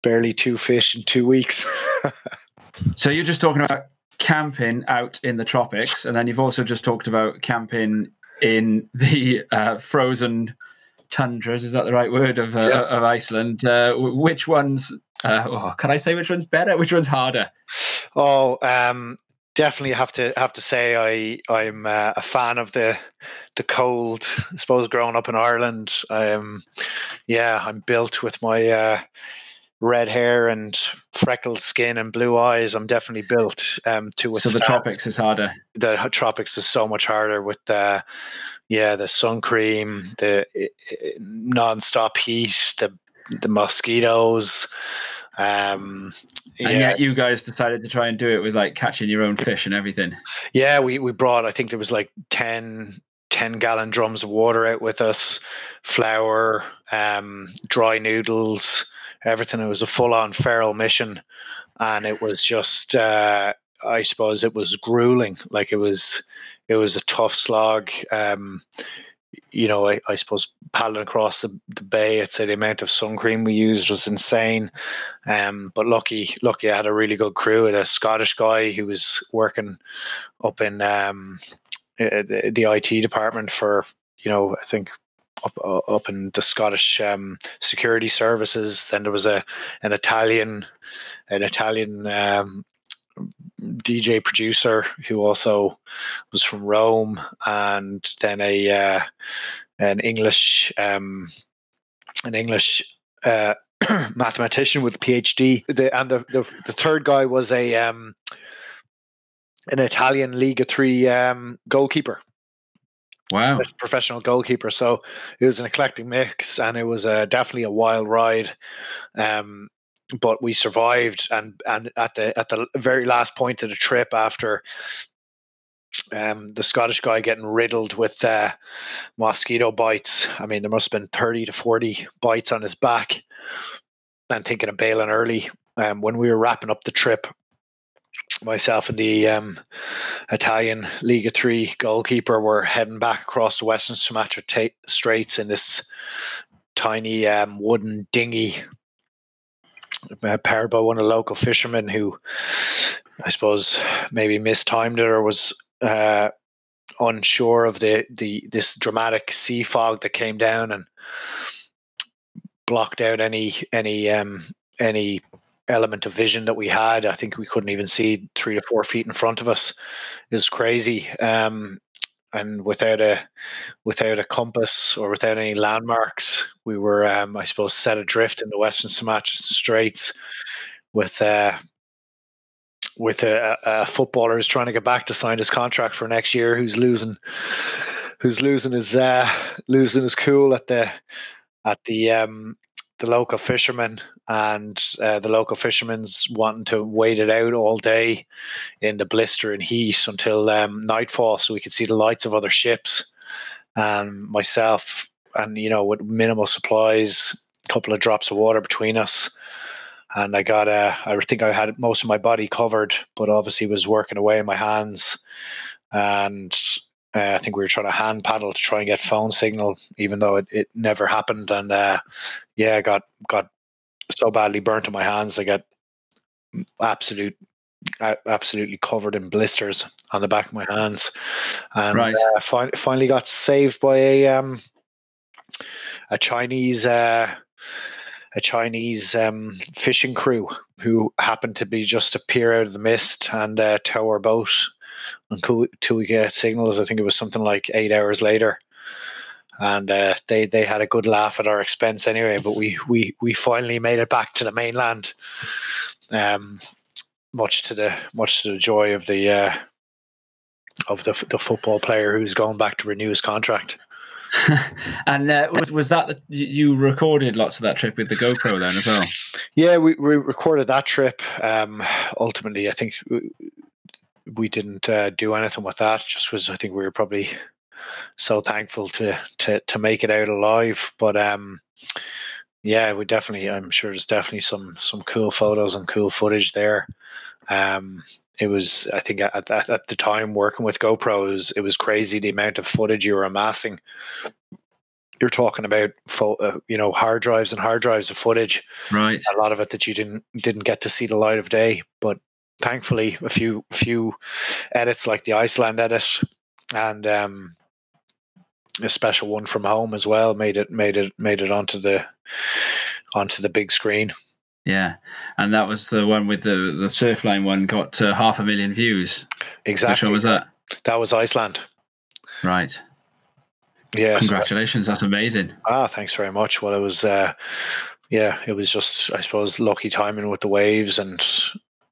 barely two fish in two weeks. so you're just talking about camping out in the tropics, and then you've also just talked about camping in the uh, frozen tundras. Is that the right word of, uh, yeah. of Iceland? Uh, which ones? Uh, oh, can I say which one's better? Which one's harder? Oh, um, definitely have to have to say I I'm uh, a fan of the the cold. I suppose growing up in Ireland, um, yeah, I'm built with my uh, red hair and freckled skin and blue eyes. I'm definitely built um, to withstand. So the tropics is harder. The tropics is so much harder with the yeah the sun cream, the non-stop heat, the the mosquitoes. Um, and yet you guys decided to try and do it with like catching your own fish and everything. Yeah, we we brought I think there was like 10 10 gallon drums of water out with us, flour, um, dry noodles, everything. It was a full on feral mission, and it was just, uh, I suppose, it was grueling. Like it was, it was a tough slog. Um, you know, I, I, suppose paddling across the, the, bay, I'd say the amount of sun cream we used was insane. Um, but lucky, lucky, I had a really good crew. had a Scottish guy who was working up in um, the, the IT department for, you know, I think up uh, up in the Scottish um, security services. Then there was a an Italian an Italian um, DJ producer who also was from Rome, and then a uh, an English um, an English uh, mathematician with a PhD. The, and the, the, the third guy was a um, an Italian Liga Three um, goalkeeper. Wow. Professional goalkeeper. So it was an eclectic mix and it was uh, definitely a wild ride. Um, but we survived and and at the at the very last point of the trip after um, the Scottish guy getting riddled with uh, mosquito bites. I mean, there must have been 30 to 40 bites on his back. And thinking of bailing early. Um, when we were wrapping up the trip, myself and the um, Italian Liga Three goalkeeper were heading back across the Western Sumatra Straits in this tiny um, wooden dinghy powered by one of the local fishermen who I suppose maybe mistimed it or was uh, unsure of the the this dramatic sea fog that came down and blocked out any any um, any element of vision that we had. I think we couldn't even see three to four feet in front of us. It was crazy. Um, and without a without a compass or without any landmarks, we were, um, I suppose, set adrift in the Western Sumatra Straits with uh, with a, a, footballer who's trying to get back to sign his contract for next year, who's losing who's losing his uh, losing his cool at the at the um, the local fishermen and uh, the local fishermen's wanting to wait it out all day in the blistering heat until um, nightfall so we could see the lights of other ships. And myself and you know with minimal supplies a couple of drops of water between us. And i got a i think i had most of my body covered but obviously was working away in my hands. And uh, I think we were trying to hand paddle to try and get phone signal, even though it, it never happened. And uh, yeah, I got got so badly burnt in my hands. I got absolute absolutely covered in blisters on the back of my hands, and right. uh, fi- finally got saved by a um, a Chinese uh, a Chinese um, fishing crew who happened to be just appear out of the mist and uh, tow our boat until we get signals. I think it was something like eight hours later, and uh, they they had a good laugh at our expense anyway. But we we we finally made it back to the mainland, um, much to the much to the joy of the uh, of the the football player who's going back to renew his contract. and uh, was was that the, you recorded lots of that trip with the GoPro then as well? Yeah, we, we recorded that trip. Um, ultimately, I think we didn't uh, do anything with that. Just was I think we were probably so thankful to to to make it out alive. But um, yeah, we definitely. I'm sure there's definitely some some cool photos and cool footage there. Um, it was I think at, at, at the time working with GoPro, it was, it was crazy the amount of footage you were amassing. You're talking about fo- uh, you know hard drives and hard drives of footage, right? A lot of it that you didn't didn't get to see the light of day, but thankfully a few few edits like the Iceland edit and um, a special one from home as well made it made it made it onto the onto the big screen. Yeah, and that was the one with the the Surfline one got uh, half a million views. Exactly. Which one was that? That was Iceland. Right. Yeah. Congratulations! That's amazing. Ah, thanks very much. Well, it was. Uh, yeah, it was just, I suppose, lucky timing with the waves and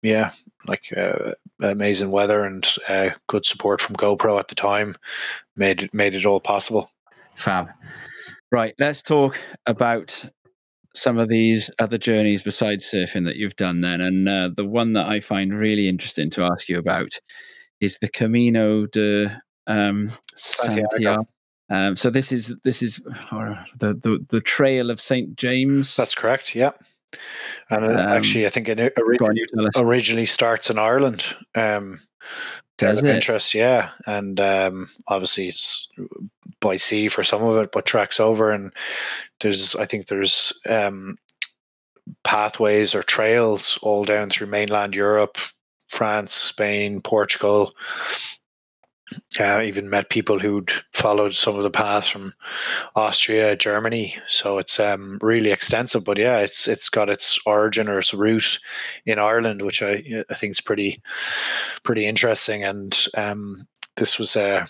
yeah, like uh, amazing weather and uh, good support from GoPro at the time made it made it all possible. Fab. Right, let's talk about some of these other journeys besides surfing that you've done then, and uh, the one that I find really interesting to ask you about is the Camino de um, Santiago. Santiago. Um, so this is this is uh, the, the the Trail of Saint James. That's correct. Yeah. And um, actually, I think it originally, originally starts in Ireland. Um, Does of interest, yeah, and um, obviously it's by sea for some of it, but tracks over, and there's I think there's um, pathways or trails all down through mainland Europe, France, Spain, Portugal, uh, even met people who'd followed some of the paths from Austria, Germany. So it's um, really extensive. But yeah, it's it's got its origin or its root in Ireland, which I I think is pretty pretty interesting. And um, this was a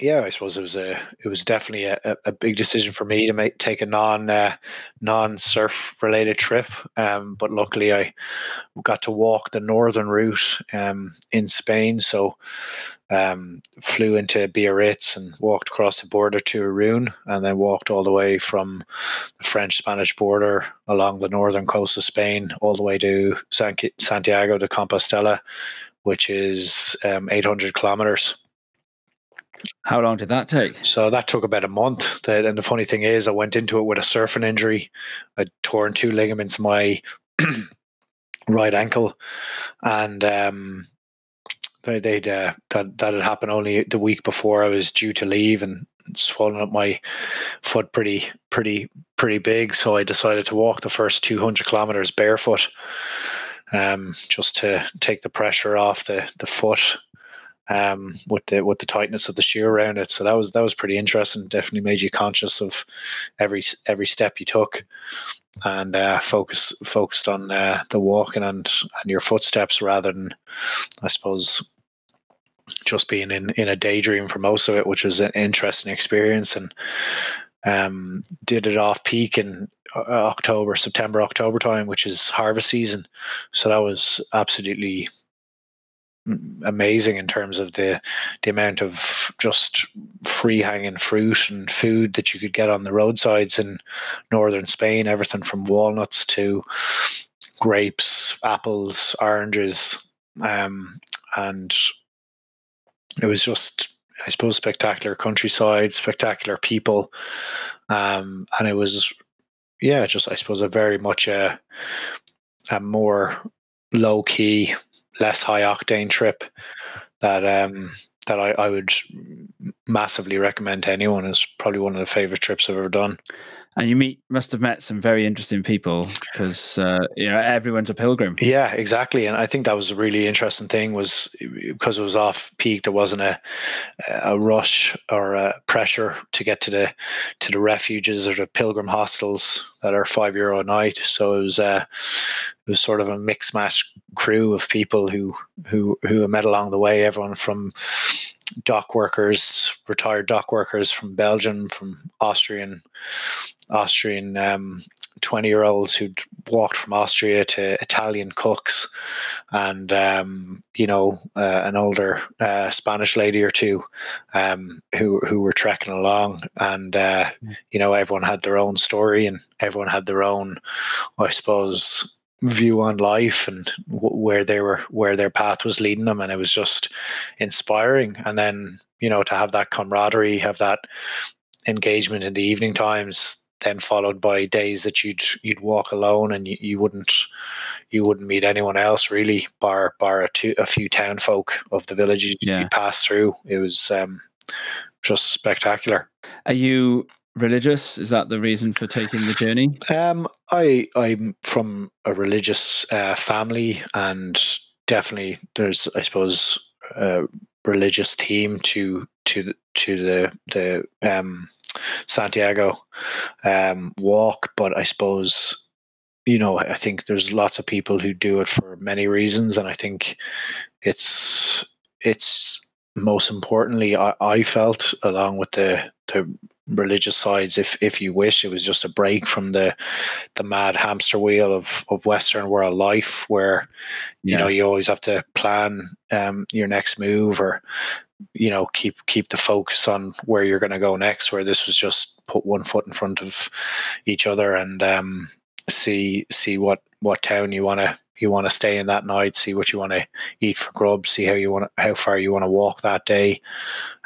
yeah, I suppose it was a it was definitely a, a big decision for me to make take a non uh, non surf related trip. Um, but luckily, I got to walk the northern route um, in Spain. So um, flew into Biarritz and walked across the border to Irun, and then walked all the way from the French Spanish border along the northern coast of Spain all the way to San- Santiago de Compostela, which is um, 800 kilometers. How long did that take? So that took about a month. And the funny thing is, I went into it with a surfing injury. I'd torn two ligaments in my right ankle, and um, they, would uh, that that had happened only the week before I was due to leave, and swollen up my foot pretty pretty pretty big. So I decided to walk the first 200 kilometers barefoot, um, just to take the pressure off the the foot um, with the with the tightness of the shoe around it. So that was that was pretty interesting. Definitely made you conscious of every every step you took, and uh, focus focused on uh, the walking and and your footsteps rather than, I suppose, just being in in a daydream for most of it, which was an interesting experience. And um, did it off peak in uh, October, September, October time, which is harvest season. So that was absolutely amazing in terms of the the amount of just free hanging fruit and food that you could get on the roadsides in northern Spain. Everything from walnuts to grapes, apples, oranges, um, and it was just I suppose spectacular countryside, spectacular people, um, and it was yeah, just I suppose a very much a a more low key less high octane trip that um, that I, I would massively recommend to anyone. Is probably one of the favorite trips I've ever done. And you meet must have met some very interesting people because uh, you know everyone's a pilgrim. Yeah, exactly. And I think that was a really interesting thing was because it was off peak. There wasn't a a rush or a pressure to get to the to the refuges or the pilgrim hostels that are five euro a night. So it was uh, it was sort of a mix match crew of people who who who met along the way. Everyone from dock workers, retired dock workers from Belgium, from Austrian Austrian um, 20 year olds who'd walked from Austria to Italian cooks and, um, you know, uh, an older uh, Spanish lady or two um, who, who were trekking along. And, uh, mm. you know, everyone had their own story and everyone had their own, I suppose, view on life and w- where they were where their path was leading them and it was just inspiring and then you know to have that camaraderie have that engagement in the evening times then followed by days that you'd you'd walk alone and you, you wouldn't you wouldn't meet anyone else really bar bar a, two, a few town folk of the villages yeah. you passed through it was um, just spectacular are you religious? Is that the reason for taking the journey? Um, I I'm from a religious uh, family, and definitely there's I suppose a religious theme to to to the the um, Santiago um, walk, but I suppose you know I think there's lots of people who do it for many reasons, and I think it's it's most importantly I, I felt along with the the religious sides if if you wish it was just a break from the the mad hamster wheel of of western world life where you yeah. know you always have to plan um, your next move or you know keep keep the focus on where you're going to go next where this was just put one foot in front of each other and um, see see what what town you want to you want to stay in that night see what you want to eat for grub see how you want how far you want to walk that day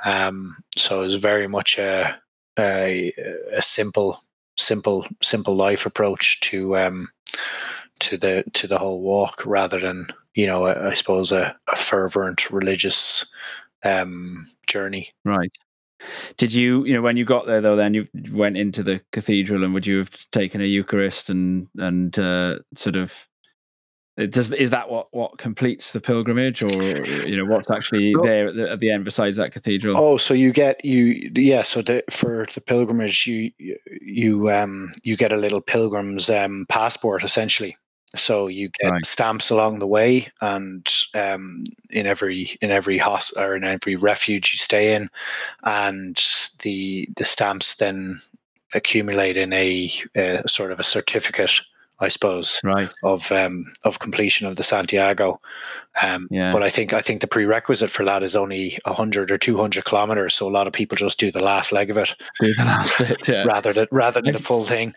um, so it's very much a a, a simple, simple, simple life approach to um, to the to the whole walk, rather than you know, I, suppose a, a fervent religious um, journey. Right. Did you, you know, when you got there though, then you went into the cathedral, and would you have taken a Eucharist and and uh, sort of does is that what what completes the pilgrimage, or you know what's actually there at the, at the, end besides that cathedral? Oh, so you get you yeah. So the, for the pilgrimage, you you um you get a little pilgrim's um, passport essentially. So you get right. stamps along the way, and um, in every in every host or in every refuge you stay in, and the the stamps then accumulate in a, a sort of a certificate I suppose, right. of um, of completion of the Santiago. Um, yeah. But I think I think the prerequisite for that is only hundred or two hundred kilometers. So a lot of people just do the last leg of it, do the last bit, yeah. rather than rather than the full thing.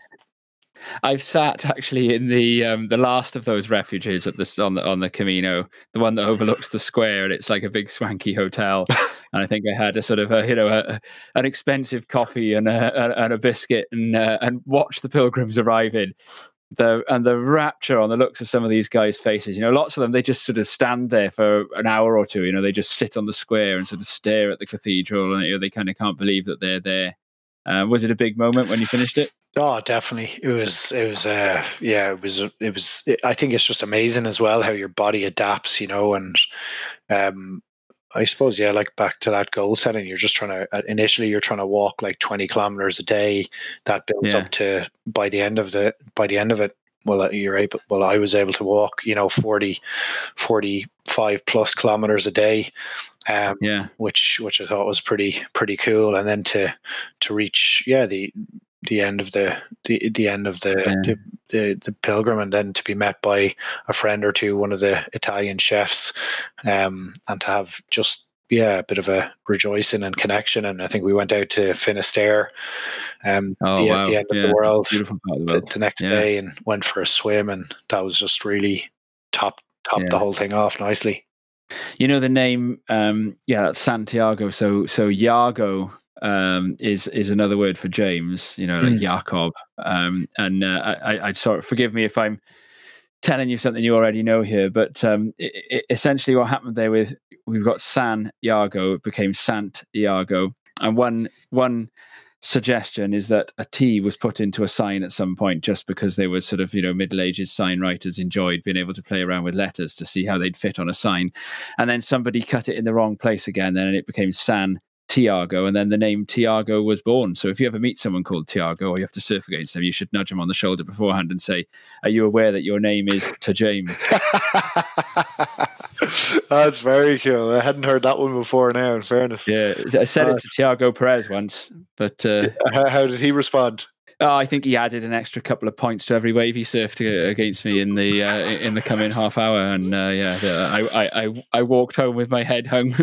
I've sat actually in the um, the last of those refuges at the on the on the Camino, the one that overlooks the square, and it's like a big swanky hotel. and I think I had a sort of a you know a, an expensive coffee and a, a and a biscuit, and uh, and watched the pilgrims arrive in the and the rapture on the looks of some of these guys' faces. You know, lots of them they just sort of stand there for an hour or two. You know, they just sit on the square and sort of stare at the cathedral, and you know, they kind of can't believe that they're there. Uh, was it a big moment when you finished it? Oh, definitely. It was. It was. Uh, yeah. It was. It was. It, I think it's just amazing as well how your body adapts. You know, and um, I suppose yeah, like back to that goal setting. You're just trying to uh, initially you're trying to walk like 20 kilometers a day. That builds Yeah. up to by the end of the by the end of it. Well, uh, you're able. Well, I was able to walk. You know, 40, 45 plus kilometers a day. Um, Yeah, which which I thought was pretty pretty cool. And then to to reach yeah the the end of the the, the end of the, Yeah. the the the pilgrim, and then to be met by a friend or two, one of the Italian chefs, um, and to have just yeah a bit of a rejoicing and connection. And I think we went out to Finisterre, um, Oh, the, wow. the end of Yeah, the world, of the the, world. the next Yeah. day, and went for a swim, and that was just really top top the whole thing off nicely. You know the name, um, yeah, that's Santiago. So so Iago um, is is another word for James. You know, like Mm. Jacob. Um, and uh, I, I, of forgive me if I'm telling you something you already know here, but um, i i essentially what happened there with we've got San Iago, it became Sant Iago, and one one suggestion is that a T was put into a sign at some point just because they were sort of, you know, Middle Ages sign writers enjoyed being able to play around with letters to see how they'd fit on a sign. And then somebody cut it in the wrong place again, and it became San Tiago, and then the name Tiago was born. So if you ever meet someone called Tiago or you have to surf against them, you should nudge them on the shoulder beforehand and say, Are you aware that your name is to James? That's very cool. I hadn't heard that one before. Now, in fairness, Yeah, I said it to Thiago Perez once, but uh, How, how did he respond? Oh, I think he added an extra couple of points to every wave he surfed against me in the uh, in the coming half hour, and uh, yeah, I, I I I walked home with my head hung.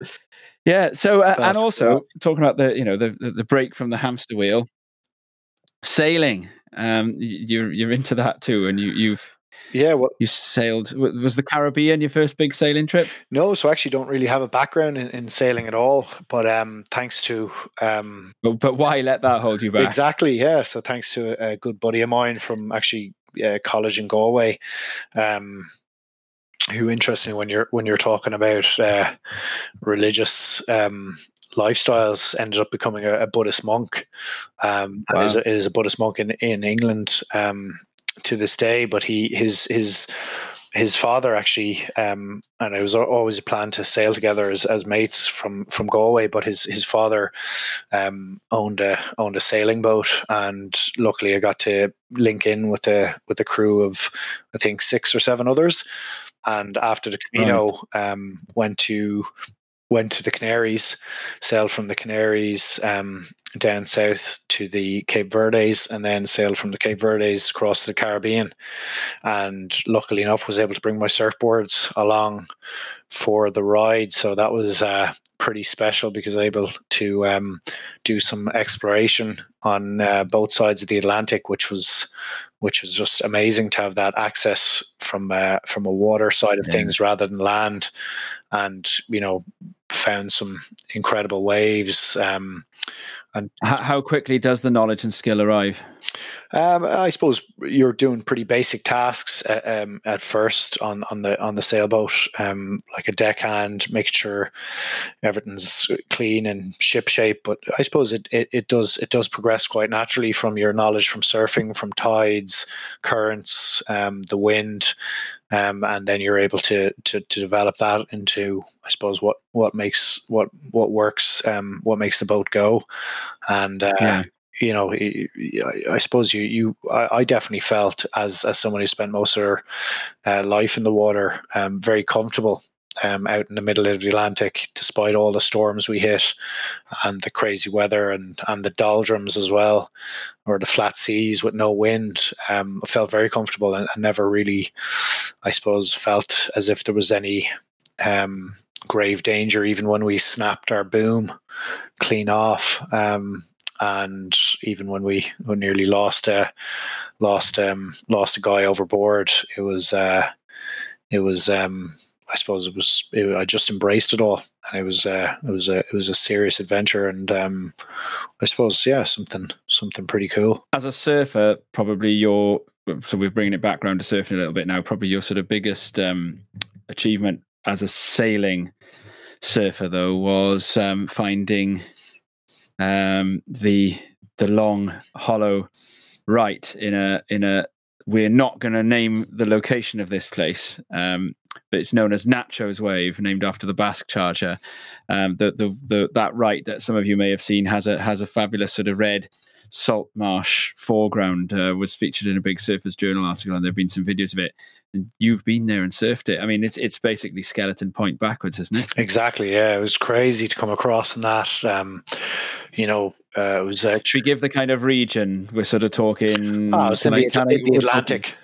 yeah. So uh, and also cool. talking about the you know the the- the break from the hamster wheel, sailing. Um, you're you're into that too, and you you've Yeah, well, you sailed. Was the Caribbean your first big sailing trip? no. So I actually don't really have a background in, in sailing at all. But um, thanks to um, But, but why let that hold you back? exactly, yeah. So thanks to a, a good buddy of mine from actually uh, college in Galway, um, who interesting when you're when you're talking about uh, religious um, lifestyles, ended up becoming a, a Buddhist monk, um, and is Wow. a, is a Buddhist monk in in England um, to this day. But he his his his father actually, um, and it was always a plan to sail together as, as mates from from Galway. But his his father um, owned a owned a sailing boat, and luckily I got to link in with a with a crew of I think six or seven others. And after the Camino, um, went to went to the Canaries, sailed from the Canaries um, down south to the Cape Verdes, and then sailed from the Cape Verdes across the Caribbean. And luckily enough, was able to bring my surfboards along for the ride. So that was uh, pretty special because I was able to um, do some exploration on uh, both sides of the Atlantic, which was which was just amazing to have that access from uh, from a water side of Yeah. things rather than land, and you know found some incredible waves. Um, H- how quickly does the knowledge and skill arrive? Um, I suppose you're doing pretty basic tasks uh, um, at first on, on the on the sailboat, um, like a deckhand, making sure everything's clean and ship shape. But I suppose it, it, it does it does progress quite naturally from your knowledge from surfing, from tides, currents, um, the wind, um, and then you're able to, to to develop that into I suppose what what makes what what works, um, what makes the boat go, and uh, Yeah. You know, I- suppose you, you, I definitely felt as as someone who spent most of their uh, life in the water, um, very comfortable um, out in the middle of the Atlantic, despite all the storms we hit and the crazy weather and and the doldrums as well, or the flat seas with no wind. Um, I felt very comfortable and, and never really, I suppose, felt as if there was any um, grave danger, even when we snapped our boom clean off. Um, and even when we, we nearly lost a lost um, lost a guy overboard, it was uh, it was um, I suppose it was it, I just embraced it all, and it was uh, it was a it was a serious adventure, and um, I suppose yeah something something pretty cool. As a surfer, probably your so we're bringing it back around to surfing a little bit now. Probably your sort of biggest um, achievement as a sailing surfer, though, was um, finding um, the the long hollow right in a in a. We're not going to name the location of this place, um, but it's known as Nacho's Wave, named after the Basque charger. Um, the, the the that right that some of you may have seen has a has a fabulous sort of red salt marsh foreground uh, was featured in a big Surfers Journal article, and there have been some videos of it. And you've been there and surfed it. I mean, it's it's basically Skeleton Point backwards, isn't it? Exactly. Yeah, it was crazy to come across in that. Um, you know, uh, it was. Uh, Should we give the kind of region we're sort of talking? Oh, it's in the, the Atlantic.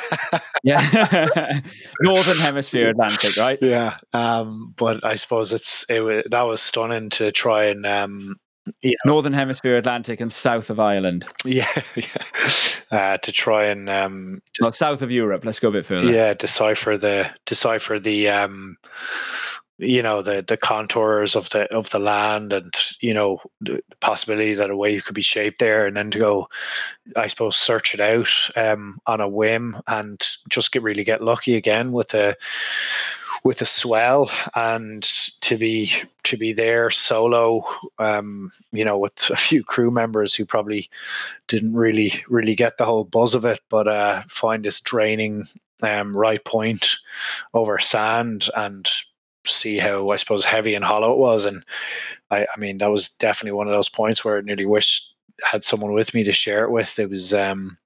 yeah, northern hemisphere Atlantic, right? Yeah, um, but I suppose it's it, that was stunning to try and um, know, northern hemisphere Atlantic and south of Ireland. Yeah, yeah. Uh, to try and um, just, well, south of Europe. Let's go a bit further. Yeah, decipher the decipher the um, you know the the contours of the of the land and you know the possibility that a wave could be shaped there and then to go i suppose search it out um, on a whim and just get really get lucky again with the with a swell and to be to be there solo um, you know with a few crew members who probably didn't really really get the whole buzz of it but uh, find this draining um, right point over sand and see how I suppose heavy and hollow it was. And I, I mean that was definitely one of those points where I nearly wished had someone with me to share it with. It was um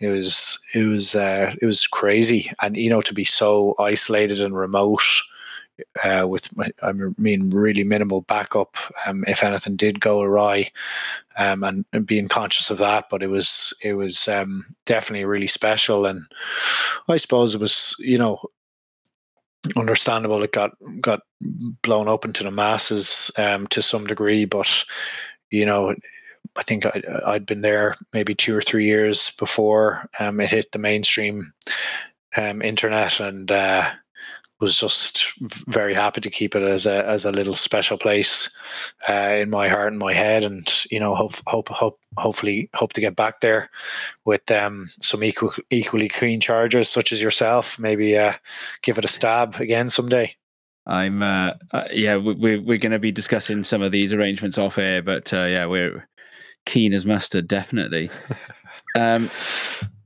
it was it was uh, it was crazy, and you know to be so isolated and remote. Uh, with I mean really minimal backup um, if anything did go awry, um, and, and, being conscious of that. But it was it was um, definitely really special, and I suppose it was you know understandable. It got got blown open to the masses um, to some degree, but you know I think I, had been there maybe two or three years before um, it hit the mainstream um, internet, and uh, was just very happy to keep it as a as a little special place uh, in my heart and my head, and you know hope hope hope hopefully hope to get back there with um, some equal, equally keen chargers such as yourself. Maybe uh, give it a stab again someday. I'm uh, uh, yeah, we, we're we're going to be discussing some of these arrangements off air, but uh, yeah, we're keen as mustard, definitely. um,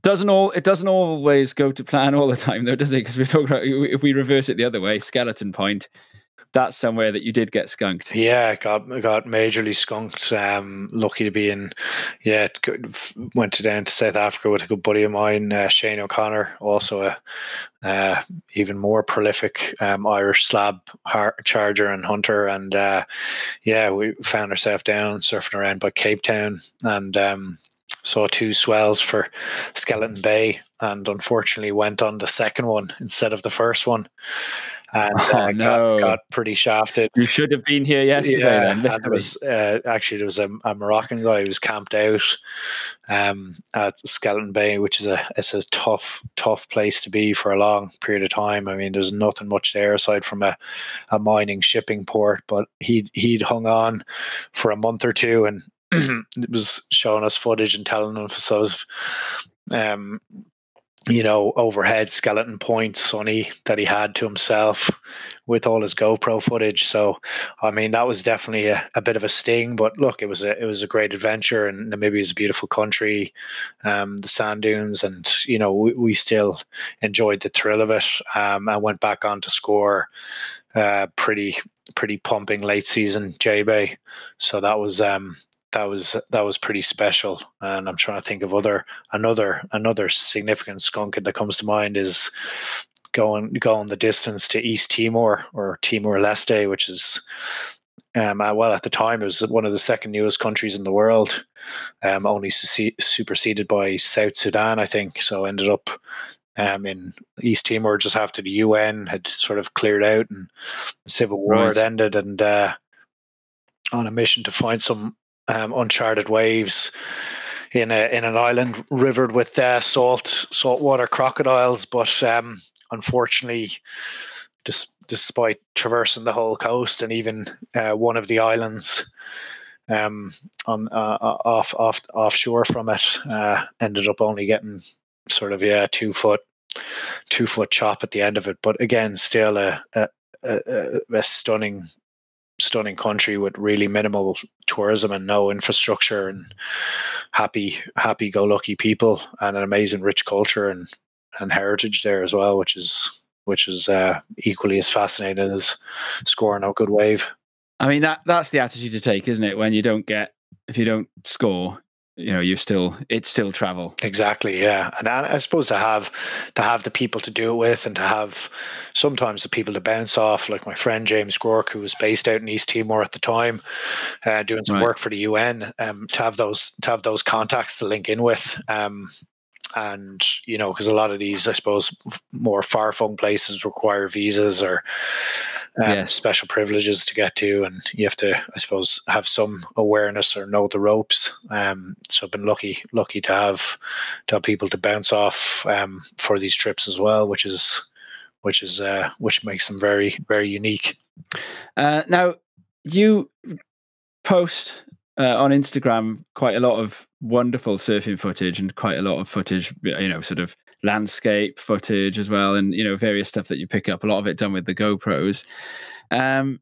doesn't all it doesn't always go to plan all the time though, does it? Because we're talking about if we reverse it the other way, skeleton point. That's somewhere that you did get skunked. Yeah, got got majorly skunked. Um, lucky to be in. Yeah, went down to South Africa with a good buddy of mine, uh, Shane O'Connor, also a uh, even more prolific um, Irish slab charger and hunter. And uh, yeah, we found ourselves down surfing around by Cape Town and um, saw two swells for Skeleton Bay, and unfortunately went on the second one instead of the first one. And oh, uh, no. got, got, pretty shafted. You should have been here yesterday. Yeah, then, and was uh, actually there was a, a, Moroccan guy who was camped out um, at Skeleton Bay, which is a it's a tough tough place to be for a long period of time. I mean, there's nothing much there aside from a, a mining shipping port, but he he'd hung on for a month or two and it was showing us footage and telling us of um, you know, overhead skeleton point sunny that he had to himself with all his GoPro footage. So, I mean, that was definitely a, a bit of a sting. But look, it was a it was a great adventure, and Namibia is a beautiful country, um, the sand dunes, and you know, we, we still enjoyed the thrill of it. Um, I went back on to score uh, pretty pretty pumping late season J Bay. So that was um, that was that was pretty special. And I'm trying to think of other another another significant skunk that comes to mind is going going the distance to East Timor or Timor Leste, which is um, uh, well at the time it was one of the second newest countries in the world, um, only su- superseded by South Sudan, I think. So ended up um, in East Timor just after the UN had sort of cleared out and the civil war right. had ended, and uh, on a mission to find some um, uncharted waves in a in an island rivered with uh, salt saltwater crocodiles. But um, unfortunately, dis- despite traversing the whole coast and even uh, one of the islands um, on uh, uh off off offshore from it, uh, ended up only getting sort of yeah two foot two foot chop at the end of it. But again, still a a, a, a stunning stunning country with really minimal tourism and no infrastructure and happy happy go lucky people and an amazing rich culture and and heritage there as well, which is which is uh, equally as fascinating as scoring a good wave. I mean that that's the attitude to take, isn't it? When you don't get if you don't score, you know you're still it's still travel exactly yeah and i suppose to have to have the people to do it with and to have sometimes the people to bounce off like my friend james gork who was based out in east timor at the time uh, doing some right. work for the un um, to have those to have those contacts to link in with um, and you know because a lot of these i suppose more far flung places require visas or um, yes. special privileges to get to, and you have to, I suppose, have some awareness or know the ropes. Um, so I've been lucky, lucky to have to have people to bounce off um, for these trips as well, which is which is uh, which makes them very very unique. Uh, now you post uh, on Instagram quite a lot of wonderful surfing footage and quite a lot of footage, you know, sort of landscape footage as well, and you know various stuff that you pick up. A lot of it done with the GoPros, um,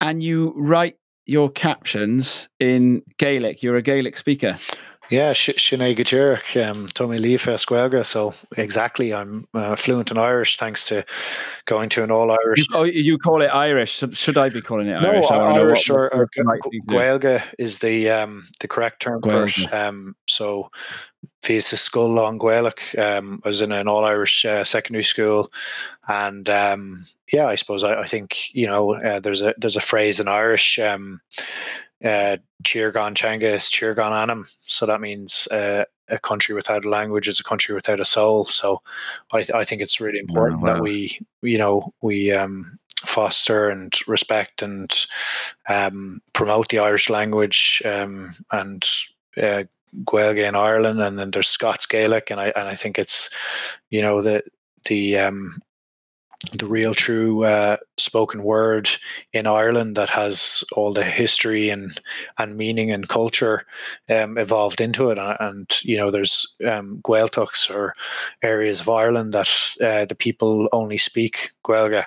and you write your captions in Gaelic. You're a Gaelic speaker. Yeah, Sinead Gajeric, um, Tommy Leaf Esquelga. So exactly, I'm uh, fluent in Irish thanks to going to an all Irish. You, oh, you call it Irish? Should, I be calling it Irish? No, Irish or, or, Gaeilge is the um, the correct term Gaeilge. for it. Um, so Fies Skull on Gaelic. Um, I was in an all Irish uh, secondary school, and um, yeah, I suppose I, I think you know uh, there's a there's a phrase in Irish. Um, uh, Chirgan Changa is Chirgan Anam. So that means uh, a country without a language is a country without a soul. So I, th- I think it's really important wow. that we, you know, we um, foster and respect and um, promote the Irish language um, and uh, in Ireland, and then there's Scots Gaelic, and I and I think it's, you know, the the um, the real true uh, spoken word in Ireland that has all the history and and meaning and culture um, evolved into it. And, and you know, there's um, Gaeltachts or areas of Ireland that uh, the people only speak Gaeilge.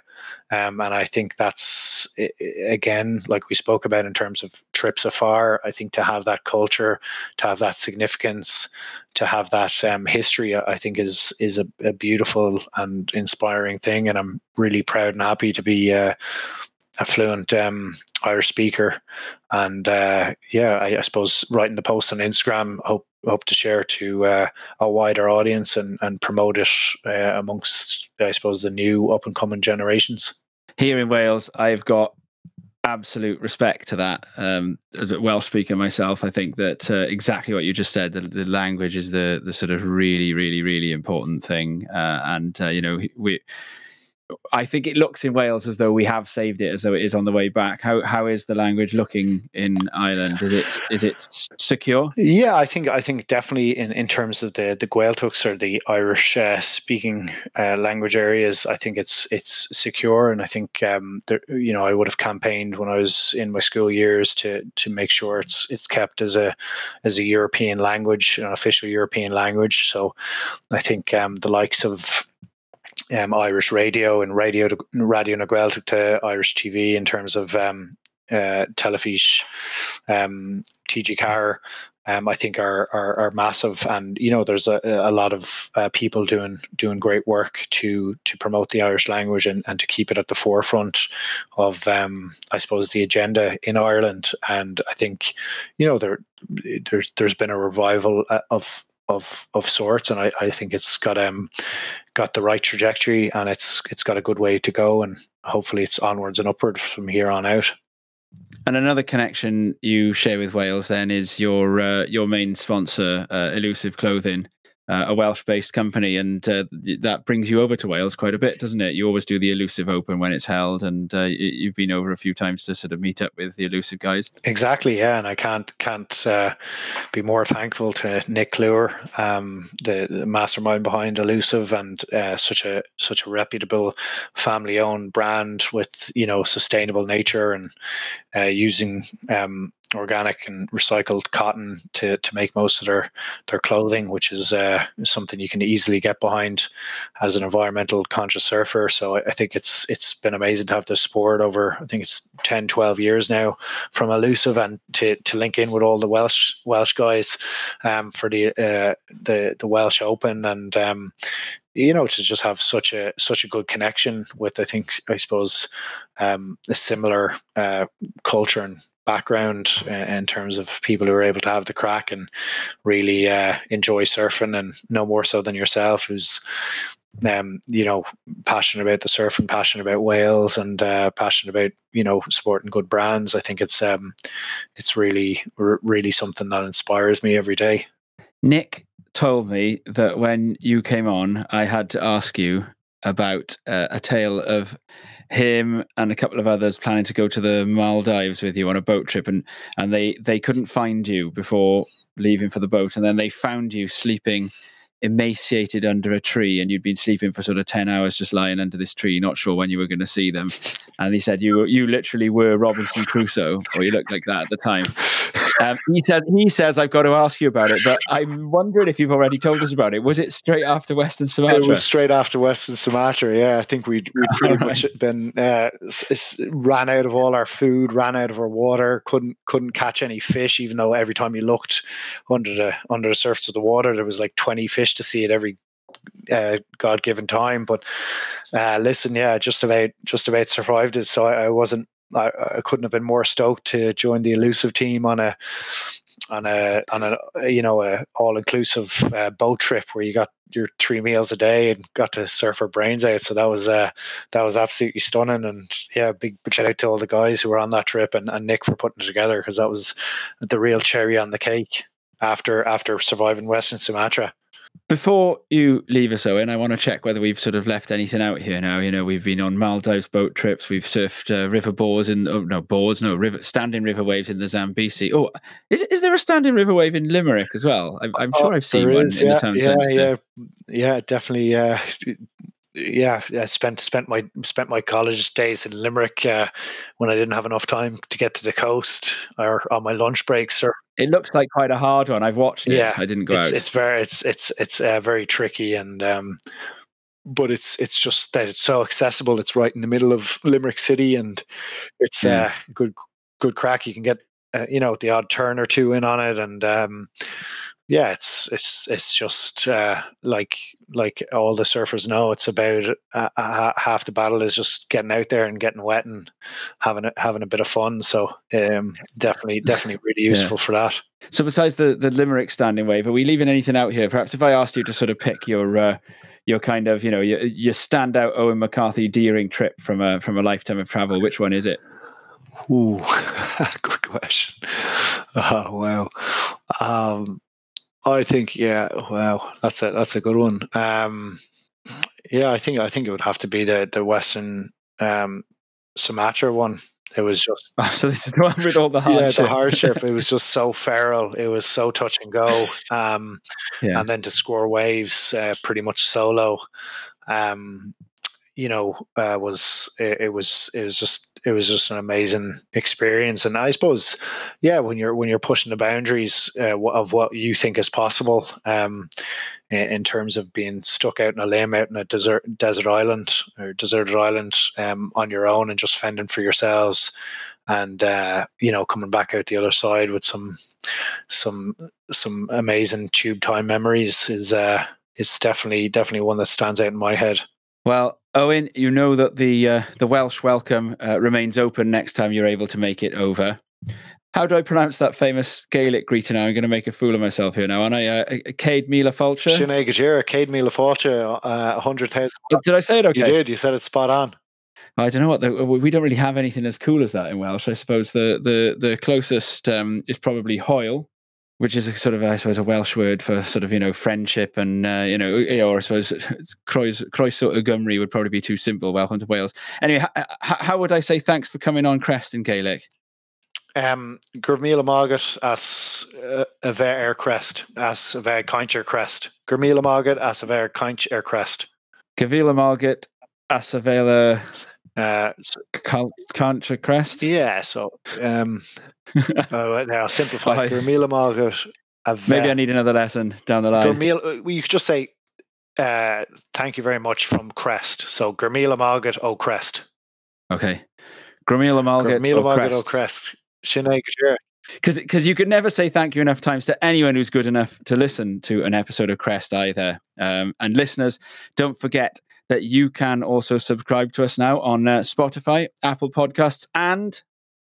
Um, and I think that's again, like we spoke about in terms of trips afar. I think to have that culture, to have that significance, to have that um, history, I think is is a, a, beautiful and inspiring thing. And I'm really proud and happy to be uh, a fluent um, Irish speaker. And uh, yeah, I, I, suppose writing the post on Instagram, hope hope to share to uh, a wider audience and, and promote it uh, amongst, I suppose, the new up and coming generations. Here in Wales, I've got absolute respect to that. Um, as a Welsh speaker myself, I think that uh, exactly what you just said, the, the, language is the the sort of really, really, really important thing. Uh, and uh, you know, we I think it looks in Wales as though we have saved it, as though it is on the way back. How how is the language looking in Ireland? Is it is it secure? Yeah, I think I think definitely in, in terms of the the Gaeltachts or the Irish uh, speaking uh, language areas, I think it's it's secure, and I think um, there, you know I would have campaigned when I was in my school years to to make sure it's it's kept as a as a European language, an official European language. So I think um, the likes of um, Irish radio and radio radio na to Irish TV in terms of um, uh, Telefís, um, TG Car, um, I think are, are, are massive, and you know there's a, a lot of uh, people doing doing great work to to promote the Irish language and, and to keep it at the forefront of um, I suppose the agenda in Ireland. And I think you know there there's there's been a revival uh, of of of sorts, and I, I think it's got um got the right trajectory, and it's it's got a good way to go, and hopefully it's onwards and upwards from here on out. And another connection you share with Wales then is your uh, your main sponsor, uh, Elusive Clothing, uh, a Welsh-based company, and uh, that brings you over to Wales quite a bit, doesn't it? You always do the Elusive Open when it's held, and uh, you've been over a few times to sort of meet up with the Elusive guys. Exactly, yeah, and I can't can't uh, be more thankful to Nick Cluer, um, the, the, mastermind behind Elusive, and uh, such a such a reputable family-owned brand with you know sustainable nature and uh, using um, organic and recycled cotton to, to make most of their, their clothing, which is uh, something you can easily get behind as an environmental conscious surfer. So I, think it's it's been amazing to have this sport over, I think it's 10, 12 years now from elusive and to, to link in with all the Welsh Welsh guys um, for the, uh, the the Welsh Open and um, you know to just have such a such a good connection with I think I suppose um, a similar uh, culture and background uh, in terms of people who are able to have the crack and really uh, enjoy surfing and no more so than yourself who's um, you know passionate about the surfing passionate about Wales and uh, passionate about you know supporting good brands. I think it's um, it's really r- really something that inspires me every day. Nick told me that when you came on, I had to ask you about uh, a tale of him and a couple of others planning to go to the Maldives with you on a boat trip, and and they they couldn't find you before leaving for the boat, and then they found you sleeping emaciated under a tree and you'd been sleeping for sort of 10 hours just lying under this tree not sure when you were going to see them and he said you you literally were robinson crusoe or you looked like that at the time um, he said he says I've got to ask you about it, but I'm wondering if you've already told us about it. Was it straight after Western Sumatra? It was straight after Western Sumatra. Yeah, I think we'd, we'd pretty right. much been uh, ran out of all our food, ran out of our water, couldn't couldn't catch any fish, even though every time you looked under the under the surface of the water, there was like 20 fish to see it every uh, God given time. But uh, listen, yeah, just about just about survived it. So I, I wasn't I, I, couldn't have been more stoked to join the elusive team on a on a on a you know a all inclusive uh, boat trip where you got your three meals a day and got to surf our brains out. So that was uh, that was absolutely stunning. And yeah, big, big shout out to all the guys who were on that trip and, and Nick for putting it together because that was the real cherry on the cake after after surviving Western Sumatra. Before you leave us, Owen, I want to check whether we've sort of left anything out here now. You know, we've been on Maldives boat trips, we've surfed uh, river boards in, oh, no, boards, no, river, standing river waves in the Zambezi. Oh, is, is there a standing river wave in Limerick as well? I, am sure oh, I've seen one is, in yeah, the town yeah, centre. Yeah, yeah, definitely. Uh, yeah, I spent spent my spent my college days in Limerick uh, when I didn't have enough time to get to the coast or on my lunch breaks. Or it looks like quite a hard one. I've watched it. Yeah, I didn't go it's, out. It's very it's it's it's uh, very tricky and. Um, but it's it's just that it's so accessible. It's right in the middle of Limerick City, and it's yeah. uh, good good crack. You can get uh, you know the odd turn or two in on it, and um, yeah, it's it's it's just uh, like like all the surfers know. It's about uh, uh, half the battle is just getting out there and getting wet and having a, having a bit of fun. So um, definitely definitely really useful yeah. for that. So besides the the Limerick standing wave, are we leaving anything out here? Perhaps if I asked you to sort of pick your uh, your kind of you know your, your standout Owen McCarthy Deering trip from a from a lifetime of travel, which one is it? Ooh, good question. Oh wow. Um, I think yeah. Wow, that's a that's a good one. Um, yeah, I think I think it would have to be the the Western um, Sumatra one. It was just oh, so this is the one with all the hardship. Yeah, the hardship. it was just so feral. It was so touch and go. Um, yeah. and then to score waves uh, pretty much solo. Um, you know, uh, was it, it, was it was just it was just an amazing experience, and I suppose, yeah, when you're when you're pushing the boundaries uh, of what you think is possible, um, in, terms of being stuck out in a limb out in a desert desert island or deserted island um, on your own and just fending for yourselves, and uh, you know coming back out the other side with some some some amazing tube time memories is uh, it's definitely definitely one that stands out in my head. Well, Owen, you know that the uh, the Welsh welcome uh, remains open next time you're able to make it over. How do I pronounce that famous Gaelic greeting now? I'm going to make a fool of myself here now, aren't I? Uh, Cade Mila Fulcher? Sinead Gajira, Cade Mila Fulcher, uh, 100,000. Did I say it okay? You did. You said it spot on. I don't know what the, we don't really have anything as cool as that in Welsh. I suppose the the the closest um, is probably Hoyle, which is a sort of, I suppose, a Welsh word for sort of, you know, friendship and, uh, you know, or I suppose Croeso y Gymru would probably be too simple. Welcome to Wales. Anyway, h- how would I say thanks for coming on Crest in Gaelic? Um, Gurmila Margaret as uh, a ver air crest, as a ver kaincher crest. Gurmila Margaret as a ver air crest. Gavila Margaret as a vela Uh, so, Crest? Yeah, so um, uh, now simplify. Gurmila Malgut. Maybe I need another lesson down the line. Gurmila, we could just say uh, thank you very much from Crest. So Gurmila Malgut O Crest. Okay. Gurmila Malgut Gurmila Malgut O Crest. Sinead because you could never say thank you enough times to anyone who's good enough to listen to an episode of Crest either. Um, and listeners, don't forget that you can also subscribe to us now on uh, Spotify, Apple Podcasts, and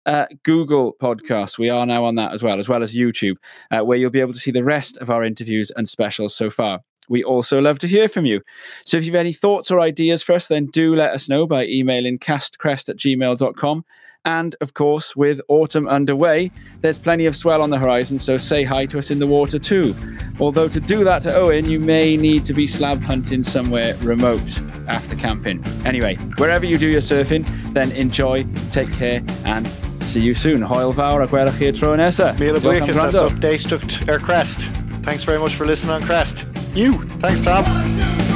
uh, Google Podcasts. We are now on that as well, as well as YouTube, uh, where you'll be able to see the rest of our interviews and specials so far. We also love to hear from you. So if you have any thoughts or ideas for us, then do let us know by emailing castcrest at gmail.com. And of course, with autumn underway, there's plenty of swell on the horizon, so say hi to us in the water too. Although to do that to Owen, you may need to be slab hunting somewhere remote after camping. Anyway, wherever you do your surfing, then enjoy, take care, and see you soon. Hoil fawr a gwelwch chi tro nesa. Mila Buick is update ar Crest. Thanks very much for listening on Crest. You. Thanks, Tom.